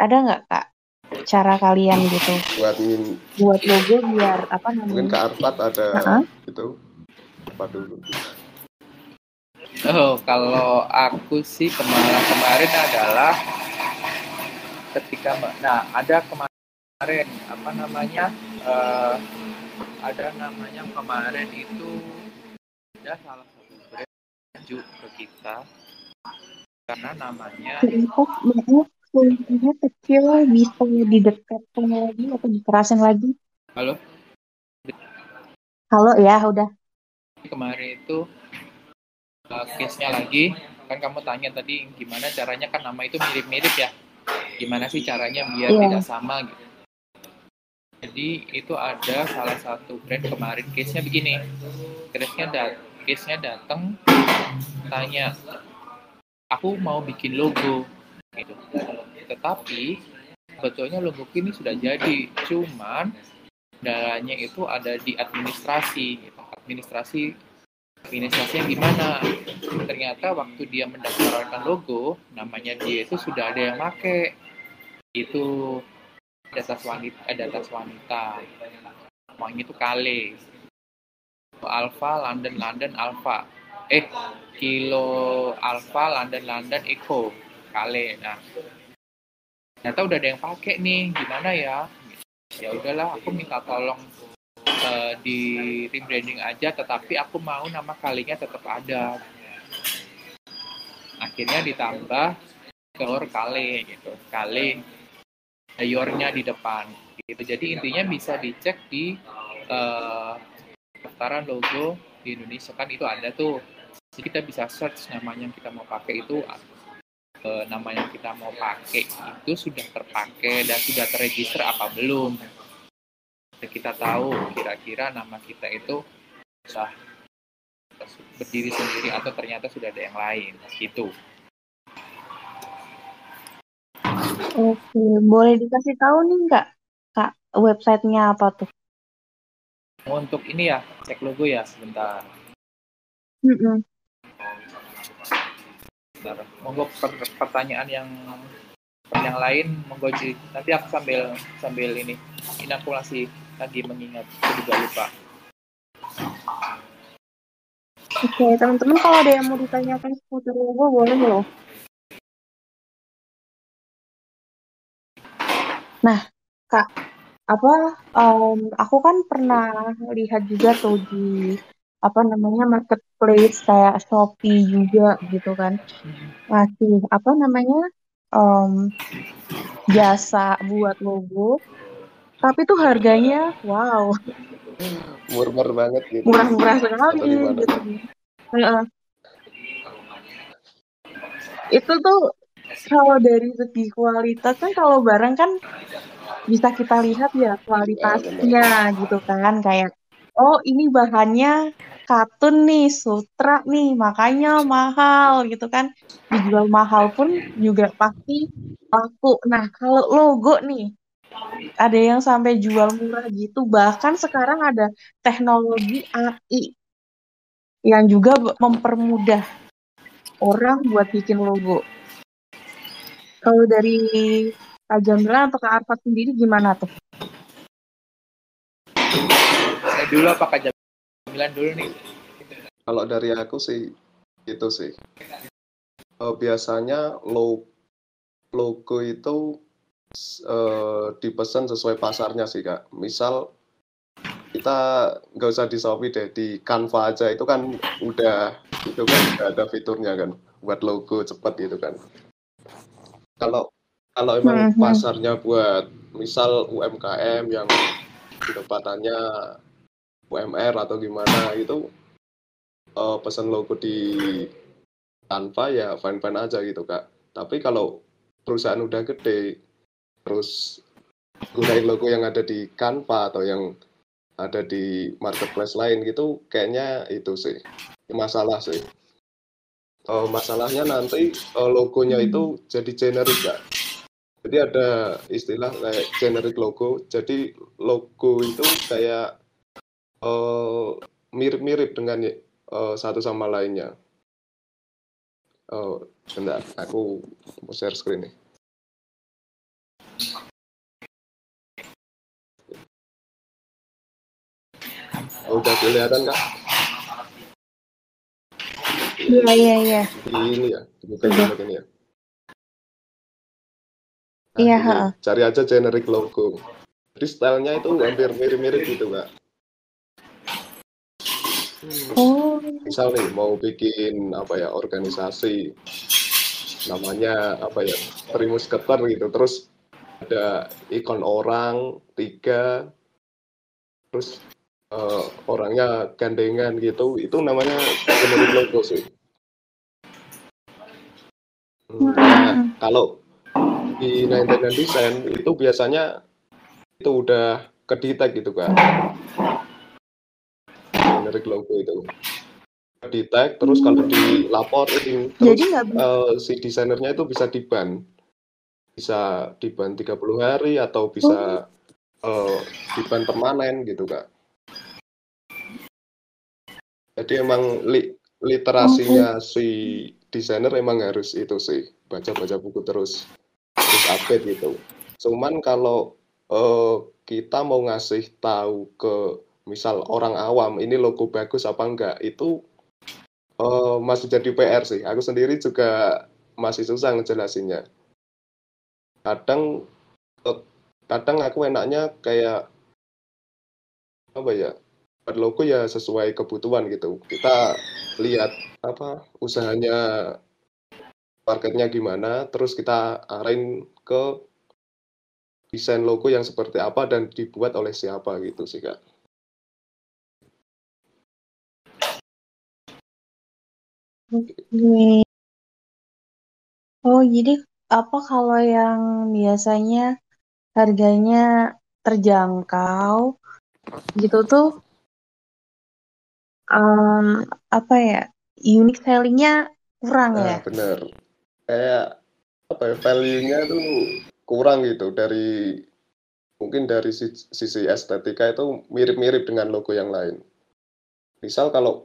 Ada nggak kak cara kalian gitu buat buat logo biar apa mungkin namanya? ke Arfat ada Heeh. itu apa dulu Oh, kalau aku sih kemarin kemarin adalah ketika nah ada kemarin apa namanya eh, ada namanya kemarin itu ada salah satu brand maju ke kita karena namanya Maaf, maaf, kecil, bisa didekatkan lagi atau dikerasin lagi? halo Halo ya, udah. kemarin itu uh, case-nya lagi. Kan kamu tanya tadi gimana caranya? Kan nama itu mirip-mirip ya. Gimana sih caranya biar Iya. tidak sama gitu? Jadi itu ada salah satu brand kemarin case-nya begini. Case-nya dat case-nya datang tanya aku mau bikin logo gitu. Tetapi sebetulnya logo ini sudah jadi. Cuman dalanya itu ada di administrasi gitu. administrasi administrasinya gimana? Ternyata waktu dia mendaftarkan logo namanya dia itu sudah ada yang make. Itu data wanita eh, data wanita namanya itu kale. Alpha London London Alpha. Eh kilo Alpha London London Echo. Kale nah. Ternyata udah ada yang pakai nih. Gimana ya? Ya udahlah aku minta tolong eh, di rebranding aja tetapi aku mau nama kalinya tetap ada. Akhirnya ditambah yor kale gitu kale ada yornya di depan gitu. Jadi intinya bisa dicek di daftaran logo di Indonesia. Kan itu ada tuh. Jadi kita bisa search namanya yang kita mau pakai itu eh, nama yang kita mau pakai itu sudah terpakai dan sudah terregister apa belum kita tahu kira-kira nama kita itu sah berdiri sendiri atau ternyata sudah ada yang lain gitu Oke, boleh dikasih tahu nih nggak, Kak, websitenya apa tuh? untuk ini ya cek logo ya sebentar Mm-mm. Bentar. monggo per- pertanyaan yang yang lain monggo nanti aku sambil sambil ini ini aku masih lagi mengingat juga lupa Oke, teman-teman kalau ada yang mau ditanyakan seputar logo boleh loh. Nah, Kak, apa em, aku kan pernah lihat juga tuh di apa namanya marketplace kayak Shopee juga gitu kan. Ngasih apa namanya em, jasa buat logo. Tapi tuh harganya wow, murmur banget gitu. Murah-murah sekali gitu. Heeh. Itu tuh kalau dari segi kualitas kan kalau barang kan bisa kita lihat ya ya kualitasnya gitu kan. Kayak oh ini bahannya katun nih sutra nih makanya mahal gitu kan. Dijual mahal pun juga pasti laku. Nah kalau logo nih ada yang sampai jual murah gitu. Bahkan sekarang ada teknologi AI yang juga mempermudah orang buat bikin logo. Kalau dari Kak Jamila atau Kak Arfat sendiri gimana tuh? saya dulu apa Kak Jamilan dulu nih. Kalau dari aku sih itu sih. Eh, biasanya lo- logo itu eh, dipesan sesuai pasarnya sih kak. Misal kita nggak usah di Shopee deh di Canva aja. Itu kan udah itu kan udah ada fiturnya kan buat logo cepet gitu kan. Kalau kalau emang Mhm. pasarnya buat misal UMKM yang pendapatannya UMR atau gimana itu eh, pesan logo di Canva ya fine fine aja gitu kak. Tapi kalau perusahaan udah gede terus gunain logo yang ada di Canva atau yang ada di marketplace lain gitu kayaknya itu sih. Masalah sih. Eh, masalahnya nanti eh, logonya itu jadi generik kak. Jadi ada istilah kayak generic logo. Jadi logo itu kayak eh, mirip-mirip dengan eh, satu sama lainnya. Oh bentar aku mau share screen nih udah kelihatan kak? Iya iya iya. ini ya dibuka Udah. di ini ya. Nah, Iya, ini, heeh. cari aja generic logo. Jadi stylenya itu hampir mirip-mirip gitu kak. Oh, misal nih mau bikin apa ya organisasi namanya apa ya primus keter gitu. Terus ada ikon orang tiga. Terus eh, orangnya gandengan gitu itu namanya generic logo sih Hmm, Nah, kalau di 99 Design itu biasanya itu udah kedetek gitu kan. Generic logo itu. Kedetek, terus kalau dilaporin, terus Jadi nggak bisa. eh, si desainernya itu bisa diban. Bisa diban 30 hari atau bisa eh, diban permanen gitu kak. Jadi emang li- literasinya si desainer emang harus itu sih baca-baca buku terus terus update gitu. Cuman kalau eh, kita mau ngasih tahu ke misal orang awam ini logo bagus apa enggak itu eh, masih jadi PR sih. Aku sendiri juga masih susah ngejelasinnya. Kadang eh, kadang aku enaknya kayak apa ya buat logo ya sesuai kebutuhan gitu. Kita lihat apa usahanya marketnya gimana, terus kita arahin ke desain logo yang seperti apa dan dibuat oleh siapa gitu sih kak. Oh, jadi apa kalau yang biasanya harganya terjangkau gitu tuh eh, apa ya unique sellingnya kurang ya? Nah bener, kayak apa ya value-nya tuh kurang gitu dari mungkin dari si- sisi estetika itu mirip-mirip dengan logo yang lain. Misal kalau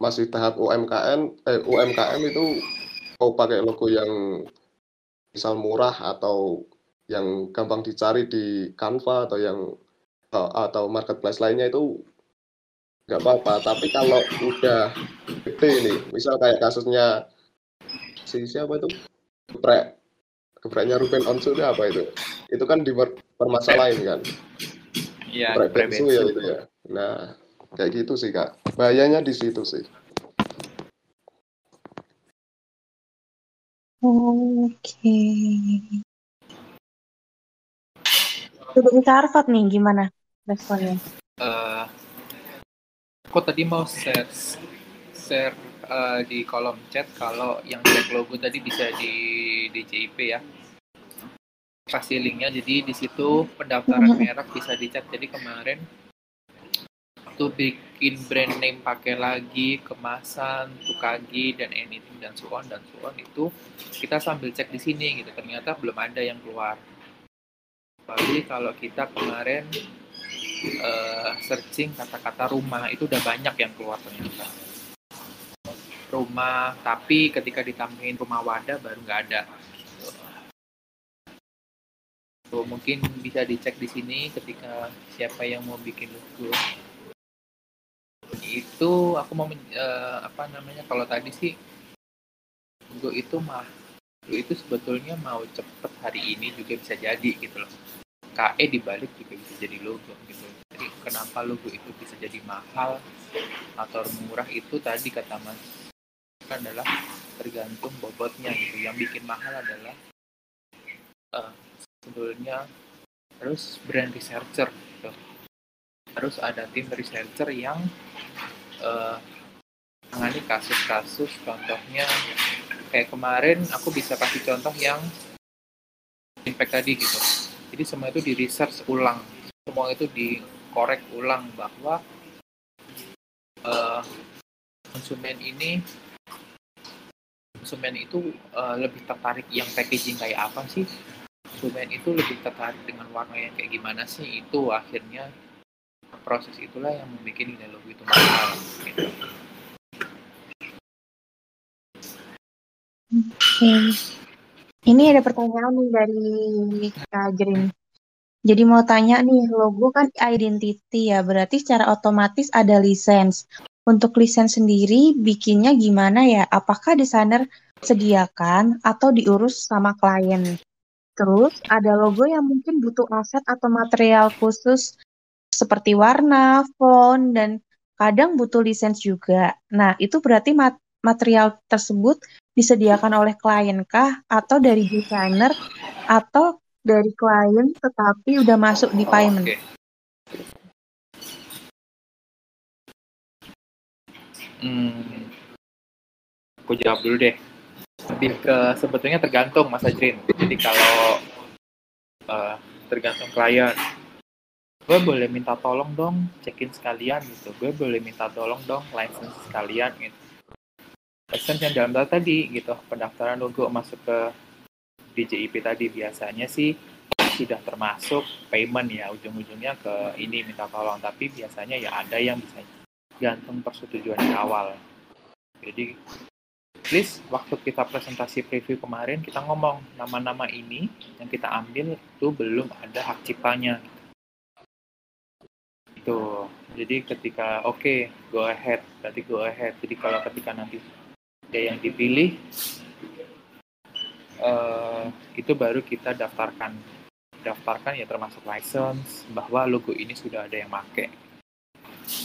masih tahap UMKM, eh UMKM itu mau pakai logo yang misal murah atau yang gampang dicari di Canva atau yang atau marketplace lainnya itu nggak apa-apa. Tapi kalau udah gede nih, misal kayak kasusnya si siapa itu geprek gepreknya Ruben Onsu itu apa itu? Itu kan dipermasalahin kan, Iya, geprek. Bensu ya itu ya. Nah kayak gitu sih kak. Bahayanya di situ sih. Oke. Dari Harvard nih gimana responnya? Eh, aku tadi mau share share eh, di kolom chat kalau yang cek logo tadi bisa di DJIP ya? Kasih linknya jadi di situ pendaftaran merek bisa dicek jadi kemarin waktu bikin brand name pakai lagi kemasan tukagi dan anything dan so on dan so on itu kita sambil cek di sini gitu. Ternyata belum ada yang keluar. Apalagi kalau kita kemarin eh, searching kata-kata rumah itu udah banyak yang keluar ternyata. Rumah tapi ketika ditambahin rumah wadah baru nggak ada. Tuh, mungkin bisa dicek di sini ketika siapa yang mau bikin logo itu aku mau eh, apa namanya kalau tadi sih logo itu mah itu sebetulnya mau cepet hari ini juga bisa jadi gitu loh KE dibalik juga bisa jadi logo gitu. Jadi kenapa logo itu bisa jadi mahal atau murah itu tadi kata Mas adalah tergantung bobotnya gitu. Yang bikin mahal adalah eh, sebetulnya harus brand researcher gitu. harus ada tim researcher yang eh, menangani kasus-kasus contohnya kayak kemarin aku bisa kasih contoh yang impact tadi gitu jadi semua itu di research ulang semua itu dikorek ulang bahwa eh, konsumen ini konsumen itu eh, lebih tertarik yang packaging kayak apa sih konsumen itu lebih tertarik dengan warna yang kayak gimana sih itu akhirnya proses itulah yang membuat nilai logo itu mahal gitu. Oke. Ini ada pertanyaan nih dari Kak Green. Jadi mau tanya nih, logo kan identity ya, berarti secara otomatis ada lisensi. Untuk lisensi sendiri bikinnya gimana ya? Apakah desainer sediakan atau diurus sama klien? Terus ada logo yang mungkin butuh aset atau material khusus seperti warna, font, dan kadang butuh lisensi juga. Nah, itu berarti mat- material tersebut disediakan oleh klien kah atau dari desainer atau dari klien tetapi udah masuk di payment. Oke. Hmm. Aku jawab dulu deh. lebih ke sebetulnya tergantung Mas Ajrin. Jadi kalau uh, tergantung klien, gue boleh minta tolong dong check-in sekalian gitu. Gue boleh minta tolong dong license sekalian gitu. License yang dalam data tadi gitu, pendaftaran logo masuk ke DJIP tadi. Biasanya sih sudah termasuk payment ya ujung-ujungnya ke ini minta tolong. Tapi biasanya ya ada yang bisa gantung persetujuan di awal. Jadi please waktu kita presentasi preview kemarin kita ngomong nama-nama ini yang kita ambil itu belum ada hak ciptanya. Itu jadi ketika oke okay, go ahead berarti go ahead. Jadi kalau ketika nanti ada yang dipilih uh, itu baru kita daftarkan. Daftarkan ya termasuk license bahwa logo ini sudah ada yang pakai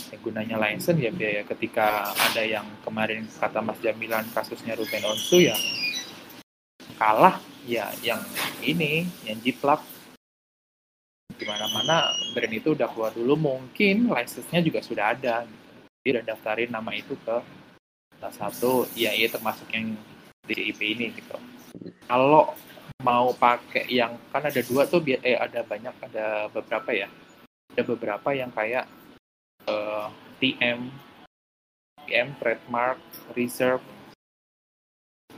yang gunanya license ya biaya ketika ada yang kemarin kata Mas Jamilan kasusnya Ruben Onsu ya kalah ya yang ini yang jiplak. Di mana mana brand itu udah keluar dulu mungkin license-nya juga sudah ada. Dia udah daftarin nama itu ke salah satu ya iya termasuk yang DIP ini gitu. Kalau mau pakai yang kan ada dua tuh eh ada banyak ada beberapa ya. Ada beberapa yang kayak uh, TM TM trademark reserve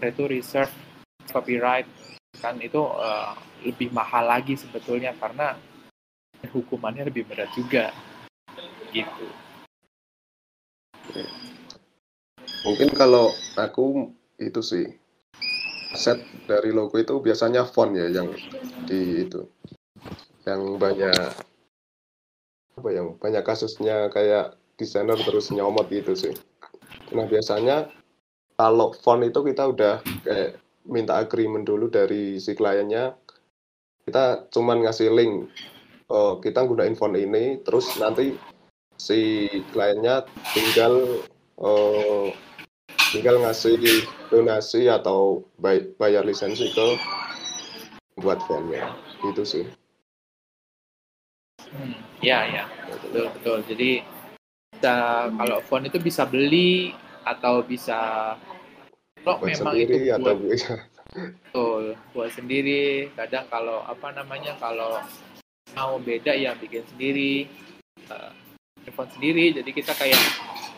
itu reserve copyright kan itu uh, lebih mahal lagi sebetulnya karena hukumannya lebih berat juga gitu mungkin kalau aku itu sih set dari logo itu biasanya font ya yang di itu. Yang banyak apa yang banyak kasusnya kayak desainer terus nyomot gitu sih. Nah biasanya kalau font itu kita udah kayak minta agreement dulu dari si kliennya kita cuman ngasih link oh, kita gunain font ini terus nanti si kliennya tinggal oh, tinggal ngasih donasi atau bay bayar lisensi ke buat filmnya itu sih. Hmm, ya ya. Betul betul. Jadi bisa kalau phone itu bisa beli atau bisa kalau memang sendiri itu buat, atau bisa. Betul buat sendiri. Kadang kalau apa namanya kalau mau beda ya bikin sendiri uh, phone sendiri. Jadi kita kayak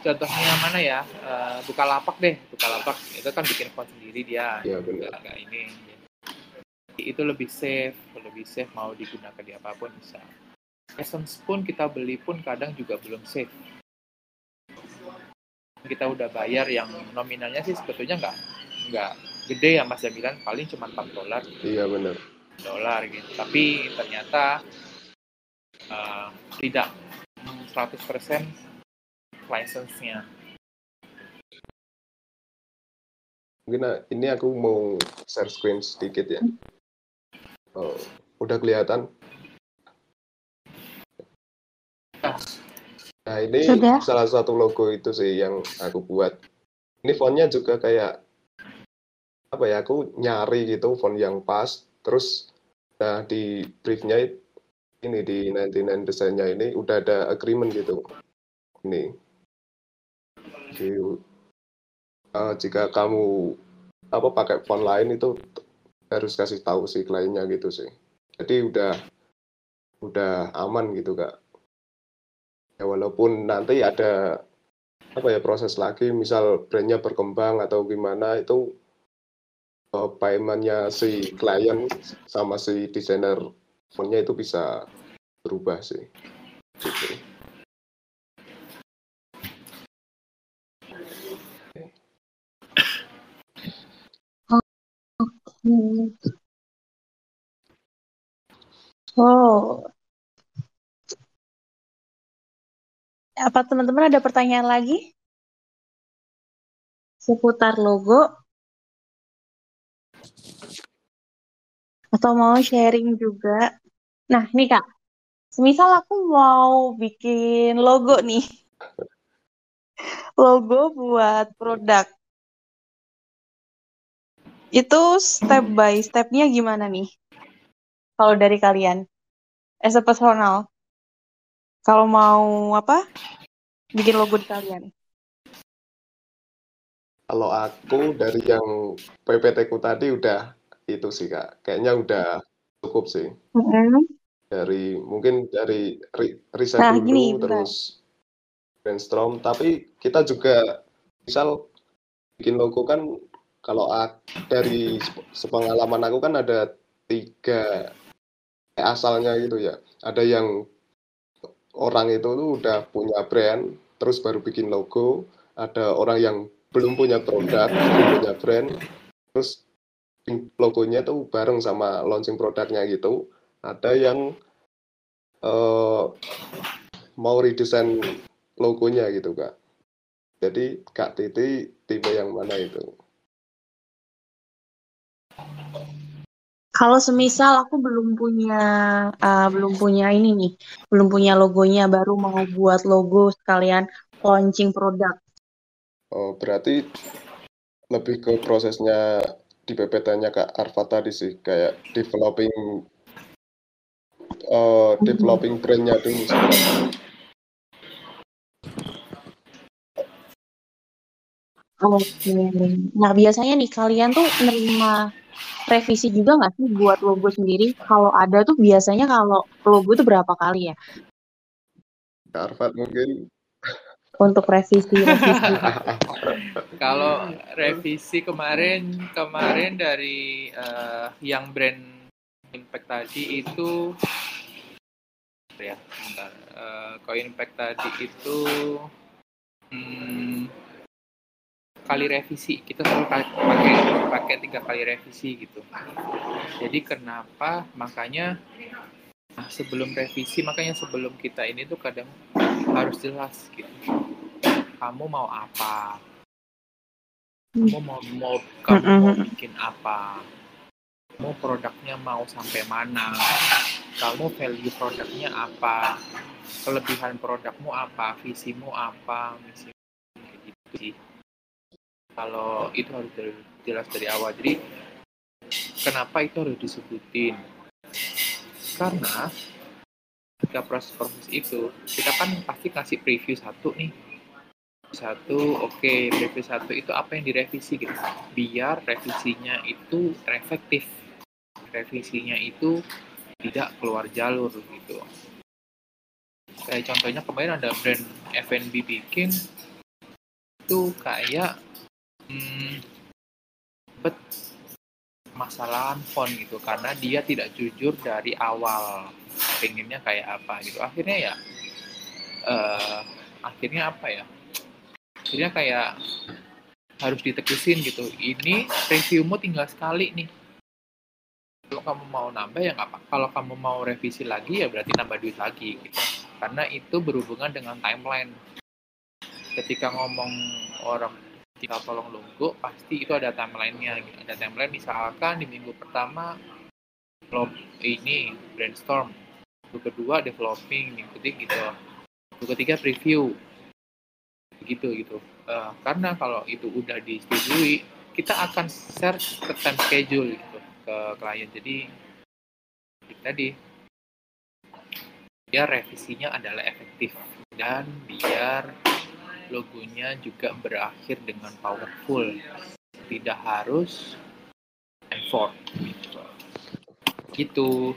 contohnya mana ya? Uh, buka lapak deh buka lapak itu kan bikin font sendiri dia. Ya, benar. Gak ini. Itu lebih safe lebih safe mau digunakan di apa pun bisa. Essence pun kita beli pun kadang juga belum safe. Kita udah bayar yang nominalnya sih sebetulnya nggak nggak gede ya Mas bilang paling cuma 4 dolar. Iya benar dolar gitu. Tapi ternyata uh, tidak. 100% license-nya. Mungkin ah, ini aku mau share screen sedikit ya. Oh, udah kelihatan? Nah ini Sudah. salah satu logo itu sih yang aku buat. Ini fontnya juga kayak apa ya? Aku nyari gitu font yang pas. Terus nah di briefnya ini di 99 desainnya ini udah ada agreement gitu. Ini jadi uh, jika kamu apa pakai font lain itu harus kasih tahu si kliennya gitu sih. Jadi udah udah aman gitu kak. Ya walaupun nanti ada apa ya proses lagi, misal brandnya berkembang atau gimana itu uh, paymentnya si klien sama si desainer fontnya itu bisa berubah sih. Gitu. Hmm. Oh. Apa teman-teman ada pertanyaan lagi? Seputar logo? Atau mau sharing juga? Nah, nih Kak. Semisal aku mau bikin logo nih. Logo buat produk. Itu step by stepnya gimana nih? Kalau dari kalian, as a personal, kalau mau apa, bikin logo di kalian? Kalau aku dari yang PPT ku tadi udah itu sih kak, kayaknya udah cukup sih. Mm-mm. Dari mungkin dari ri- riset Nah, dulu gini, bentar. terus brainstorm. Tapi kita juga misal bikin logo kan kalau dari sepengalaman aku kan ada tiga asalnya gitu ya. Ada yang orang itu tuh udah punya brand, terus baru bikin logo. Ada orang yang belum punya produk, belum punya brand, terus logonya tuh bareng sama launching produknya gitu. Ada yang eh, mau redesign logonya gitu kak. Jadi Kak Titi tipe yang mana itu? Kalau semisal aku belum punya uh, belum punya ini nih, belum punya logonya, baru mau buat logo sekalian launching produk. Oh, berarti lebih ke prosesnya di PPT-nya Kak Arfa tadi sih, kayak developing eh, developing brand-nya dulu. Oke. Nah, biasanya nih kalian tuh nerima revisi juga nggak sih buat logo sendiri? Kalau ada tuh biasanya kalau logo tuh berapa kali ya Kak Arfa mungkin untuk revisi-revisi? Kalau revisi kemarin kemarin dari eh, yang brand impact tadi itu ya bentar Eh, kalau impact tadi itu hmm, kali revisi. Kita selalu kali- pakai pakai tiga kali revisi gitu. Jadi kenapa? Makanya nah, sebelum revisi makanya sebelum kita ini tuh kadang harus jelas gitu. Kamu mau apa? Kamu mau mau kamu mau bikin apa? Kamu produknya mau sampai mana? Kamu value produknya apa? Kelebihan produkmu apa? Visimu apa? Misimu kayak gitu sih kalau itu harus jelas dari awal. Jadi kenapa itu harus disebutin? Karena ketika proses-proses itu kita kan pasti kasih preview satu nih. Satu oke preview satu itu apa yang direvisi gitu. Biar revisinya itu efektif. Revisinya itu tidak keluar jalur gitu. Kayak contohnya kemarin ada brand F&B bikin itu kayak hmm, bet masalahan font gitu karena dia tidak jujur dari awal. Pengennya kayak apa gitu. Akhirnya ya eh, akhirnya apa ya? Akhirnya kayak harus ditegesin gitu. Ini reviewmu tinggal sekali nih. Kalau kamu mau nambah ya nggak apa kalau kamu mau revisi lagi ya berarti nambah duit lagi gitu. Karena itu berhubungan dengan timeline. Ketika ngomong orang kita tolong logo pasti itu ada timelinenya gitu. ada timeline misalkan di minggu pertama lo ini brainstorm. Minggu kedua developing minggu ketiga gitu. Minggu ketiga preview. Gitu gitu. Eh, karena kalau itu udah disetujui kita akan share ke time schedule gitu ke klien. Jadi tadi. Biar revisinya adalah efektif dan biar logonya juga berakhir dengan powerful tidak harus effort gitu gitu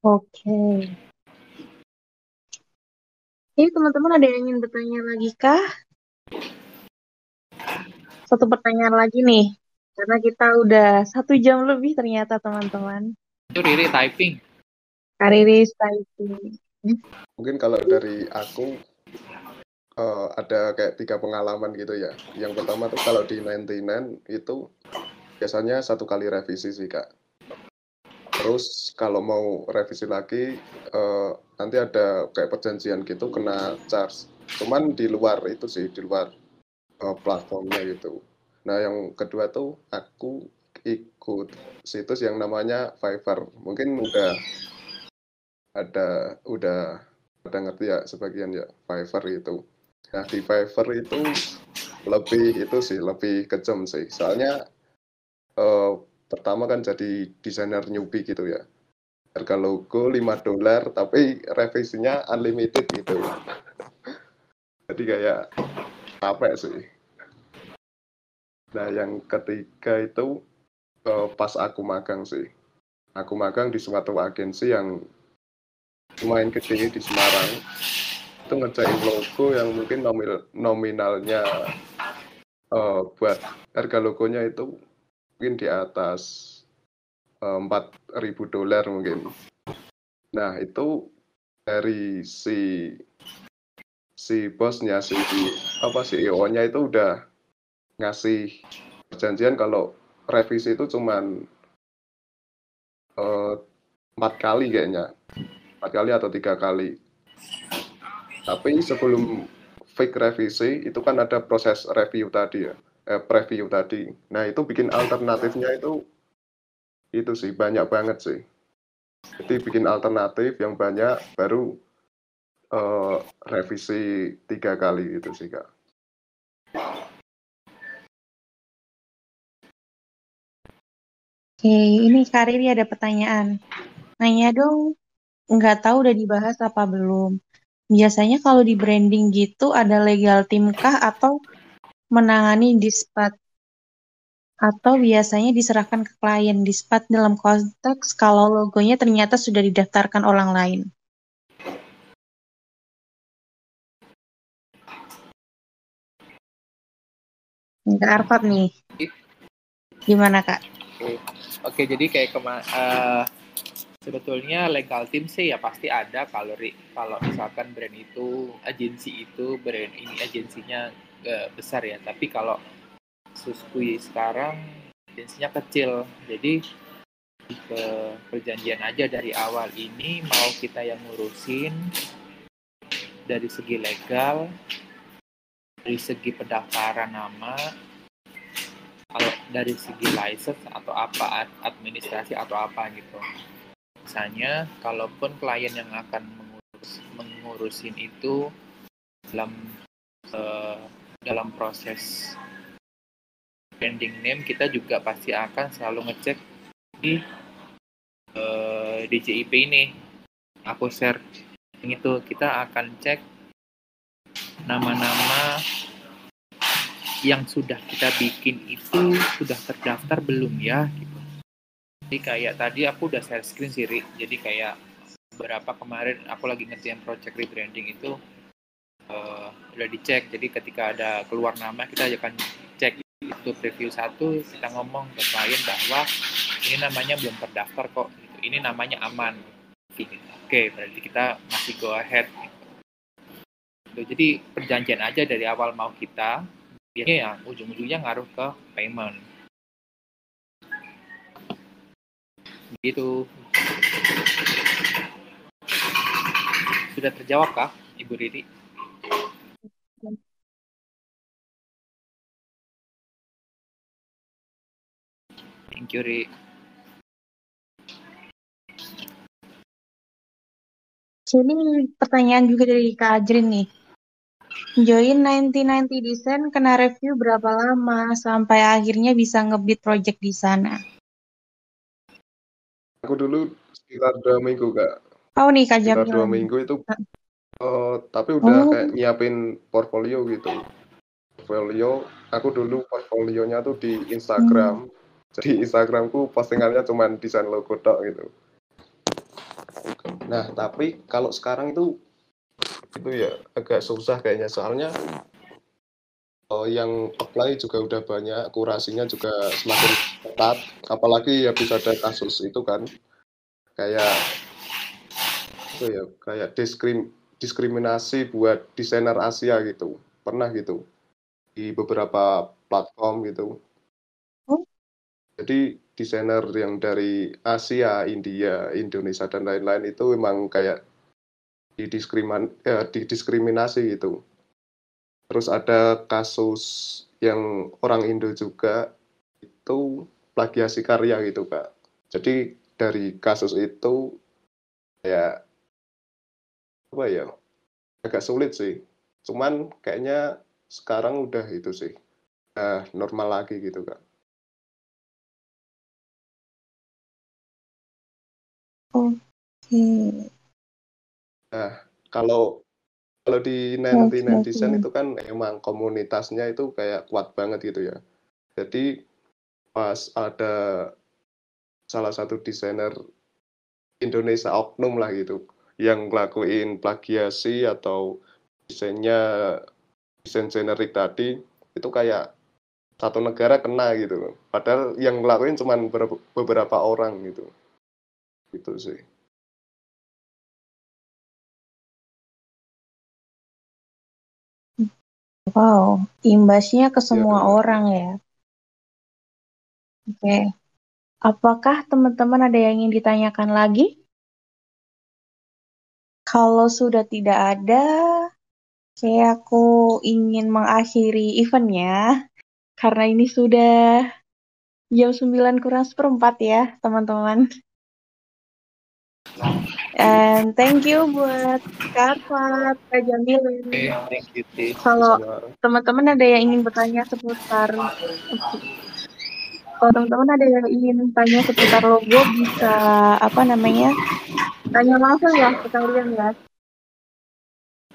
Oke. Ini teman-teman ada yang ingin bertanya lagi kah? Satu pertanyaan lagi nih. Karena kita udah satu jam lebih ternyata teman-teman. itu Riri typing Kariris typing. Mungkin kalau dari aku eh, ada kayak tiga pengalaman gitu ya. Yang pertama tuh kalau di 99 itu biasanya satu kali revisi sih kak. Terus kalau mau revisi lagi eh, nanti ada kayak perjanjian gitu kena charge. Cuman di luar itu sih di luar eh, platformnya gitu. Nah yang kedua tuh aku ikut situs yang namanya Fiverr. Mungkin udah ada udah ada ngerti ya sebagian ya Fiverr itu. Nah di Fiverr itu lebih itu sih lebih kejam sih. Soalnya eh, pertama kan jadi desainer newbie gitu ya. Harga logo 5 dolar tapi revisinya unlimited gitu. Jadi kayak capek sih. Nah, yang ketiga itu eh, pas aku magang sih. Aku magang di suatu agensi yang lumayan gede di Semarang. Itu ngerjain logo yang mungkin nomil, nominalnya eh, buat harga logonya itu mungkin di atas eh, empat ribu dolar mungkin. Nah, itu dari si si bosnya si apa CEO-nya itu udah ngasih perjanjian kalau revisi itu cuman eh, empat kali kayaknya empat kali atau tiga kali. Tapi sebelum fake revisi itu kan ada proses review tadi ya. Eh, preview tadi. Nah itu bikin alternatifnya itu itu sih banyak banget sih. Jadi bikin alternatif yang banyak baru eh, revisi tiga kali itu sih kak. Oke, ini Kariri ada pertanyaan. Nanya dong, nggak tahu udah dibahas apa belum. Biasanya kalau di branding gitu ada legal team kah atau menangani dispat? Atau biasanya diserahkan ke klien dispat dalam konteks kalau logonya ternyata sudah didaftarkan orang lain. Kak Arfat nih. Gimana Kak? Oke, Oke, jadi kayak kema eh, sebetulnya legal team sih ya pasti ada kalau kalau misalkan brand itu agensi itu brand ini agensinya eh, besar ya. Tapi kalau Suskui sekarang agensinya kecil, jadi ke perjanjian aja dari awal ini mau kita yang ngurusin dari segi legal, dari segi pendaftaran nama, kalau dari segi license atau apa ad- administrasi atau apa gitu. Misalnya, kalaupun klien yang akan mengurus mengurusin itu dalam eh, dalam proses branding name kita juga pasti akan selalu ngecek di eh, DJIP ini. Aku share yang itu kita akan cek nama-nama yang sudah kita bikin itu sudah terdaftar belum ya gitu. Jadi kayak tadi aku udah share screen sih, Ri. Jadi kayak beberapa kemarin aku lagi ngerjain project rebranding itu eh, udah dicek. Jadi ketika ada keluar nama kita akan cek itu preview satu kita ngomong ke klien bahwa ini namanya belum terdaftar kok. Gitu. Ini namanya aman. Gitu. Oke, berarti kita masih go ahead. Gitu. Jadi perjanjian aja dari awal mau kita biasanya ya ujung-ujungnya ngaruh ke payment gitu sudah terjawab kah ibu Riri thank you Ri Jadi pertanyaan juga dari Kak Ajrin nih. Join 9090 Design kena review berapa lama sampai akhirnya bisa ngebit project di sana? Aku dulu sekitar dua minggu kak. Oh nih Kak sekitar dua minggu itu eh, tapi udah Oh. kayak nyiapin portfolio gitu. Portfolio aku dulu portfolionya tuh di Instagram. Jadi Instagramku postingannya cuma desain logo tok gitu. Nah tapi kalau sekarang itu itu ya agak susah kayaknya. Soalnya eh, yang apply juga udah banyak kurasinya juga semakin ketat. Apalagi ya bisa ada kasus itu kan kayak itu ya kayak diskrim diskriminasi buat desainer Asia gitu. Pernah gitu di beberapa platform gitu. Oh. jadi desainer yang dari Asia India Indonesia dan lain-lain itu memang kayak didiskriman eh, didiskriminasi gitu terus ada kasus yang orang Indo juga itu plagiasi karya gitu kak. Jadi dari kasus itu ya apa ya agak sulit sih. Cuman kayaknya sekarang udah itu sih eh, normal lagi gitu kak. Oke. nah kalau kalau di Oke, 99 oke. Design itu kan emang komunitasnya itu kayak kuat banget gitu ya. Jadi pas ada salah satu desainer Indonesia oknum lah gitu yang ngelakuin plagiasi atau desainnya desain generik tadi itu kayak satu negara kena gitu. Padahal yang ngelakuin cuma beberapa, beberapa orang gitu. Gitu sih. Wow, imbasnya ke semua benar. orang ya. Oke. Apakah teman-teman ada yang ingin ditanyakan lagi? Kalau sudah tidak ada, saya aku ingin mengakhiri eventnya. Karena ini sudah jam 9 kurang seperempat ya, teman-teman. And thank you buat Kak Fat, Kak Jamil. Thank you. Kalau teman-teman ada yang ingin bertanya seputar kalau teman-teman ada yang ingin tanya seputar logo bisa apa namanya tanya langsung ya ke kalian ya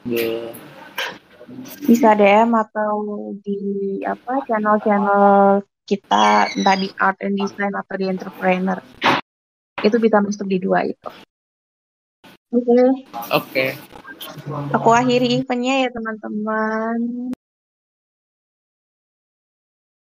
The- bisa DM atau di apa channel-channel kita entah di art and design atau di entrepreneur itu bisa masuk di dua itu oke Oke. aku akhiri eventnya ya teman-teman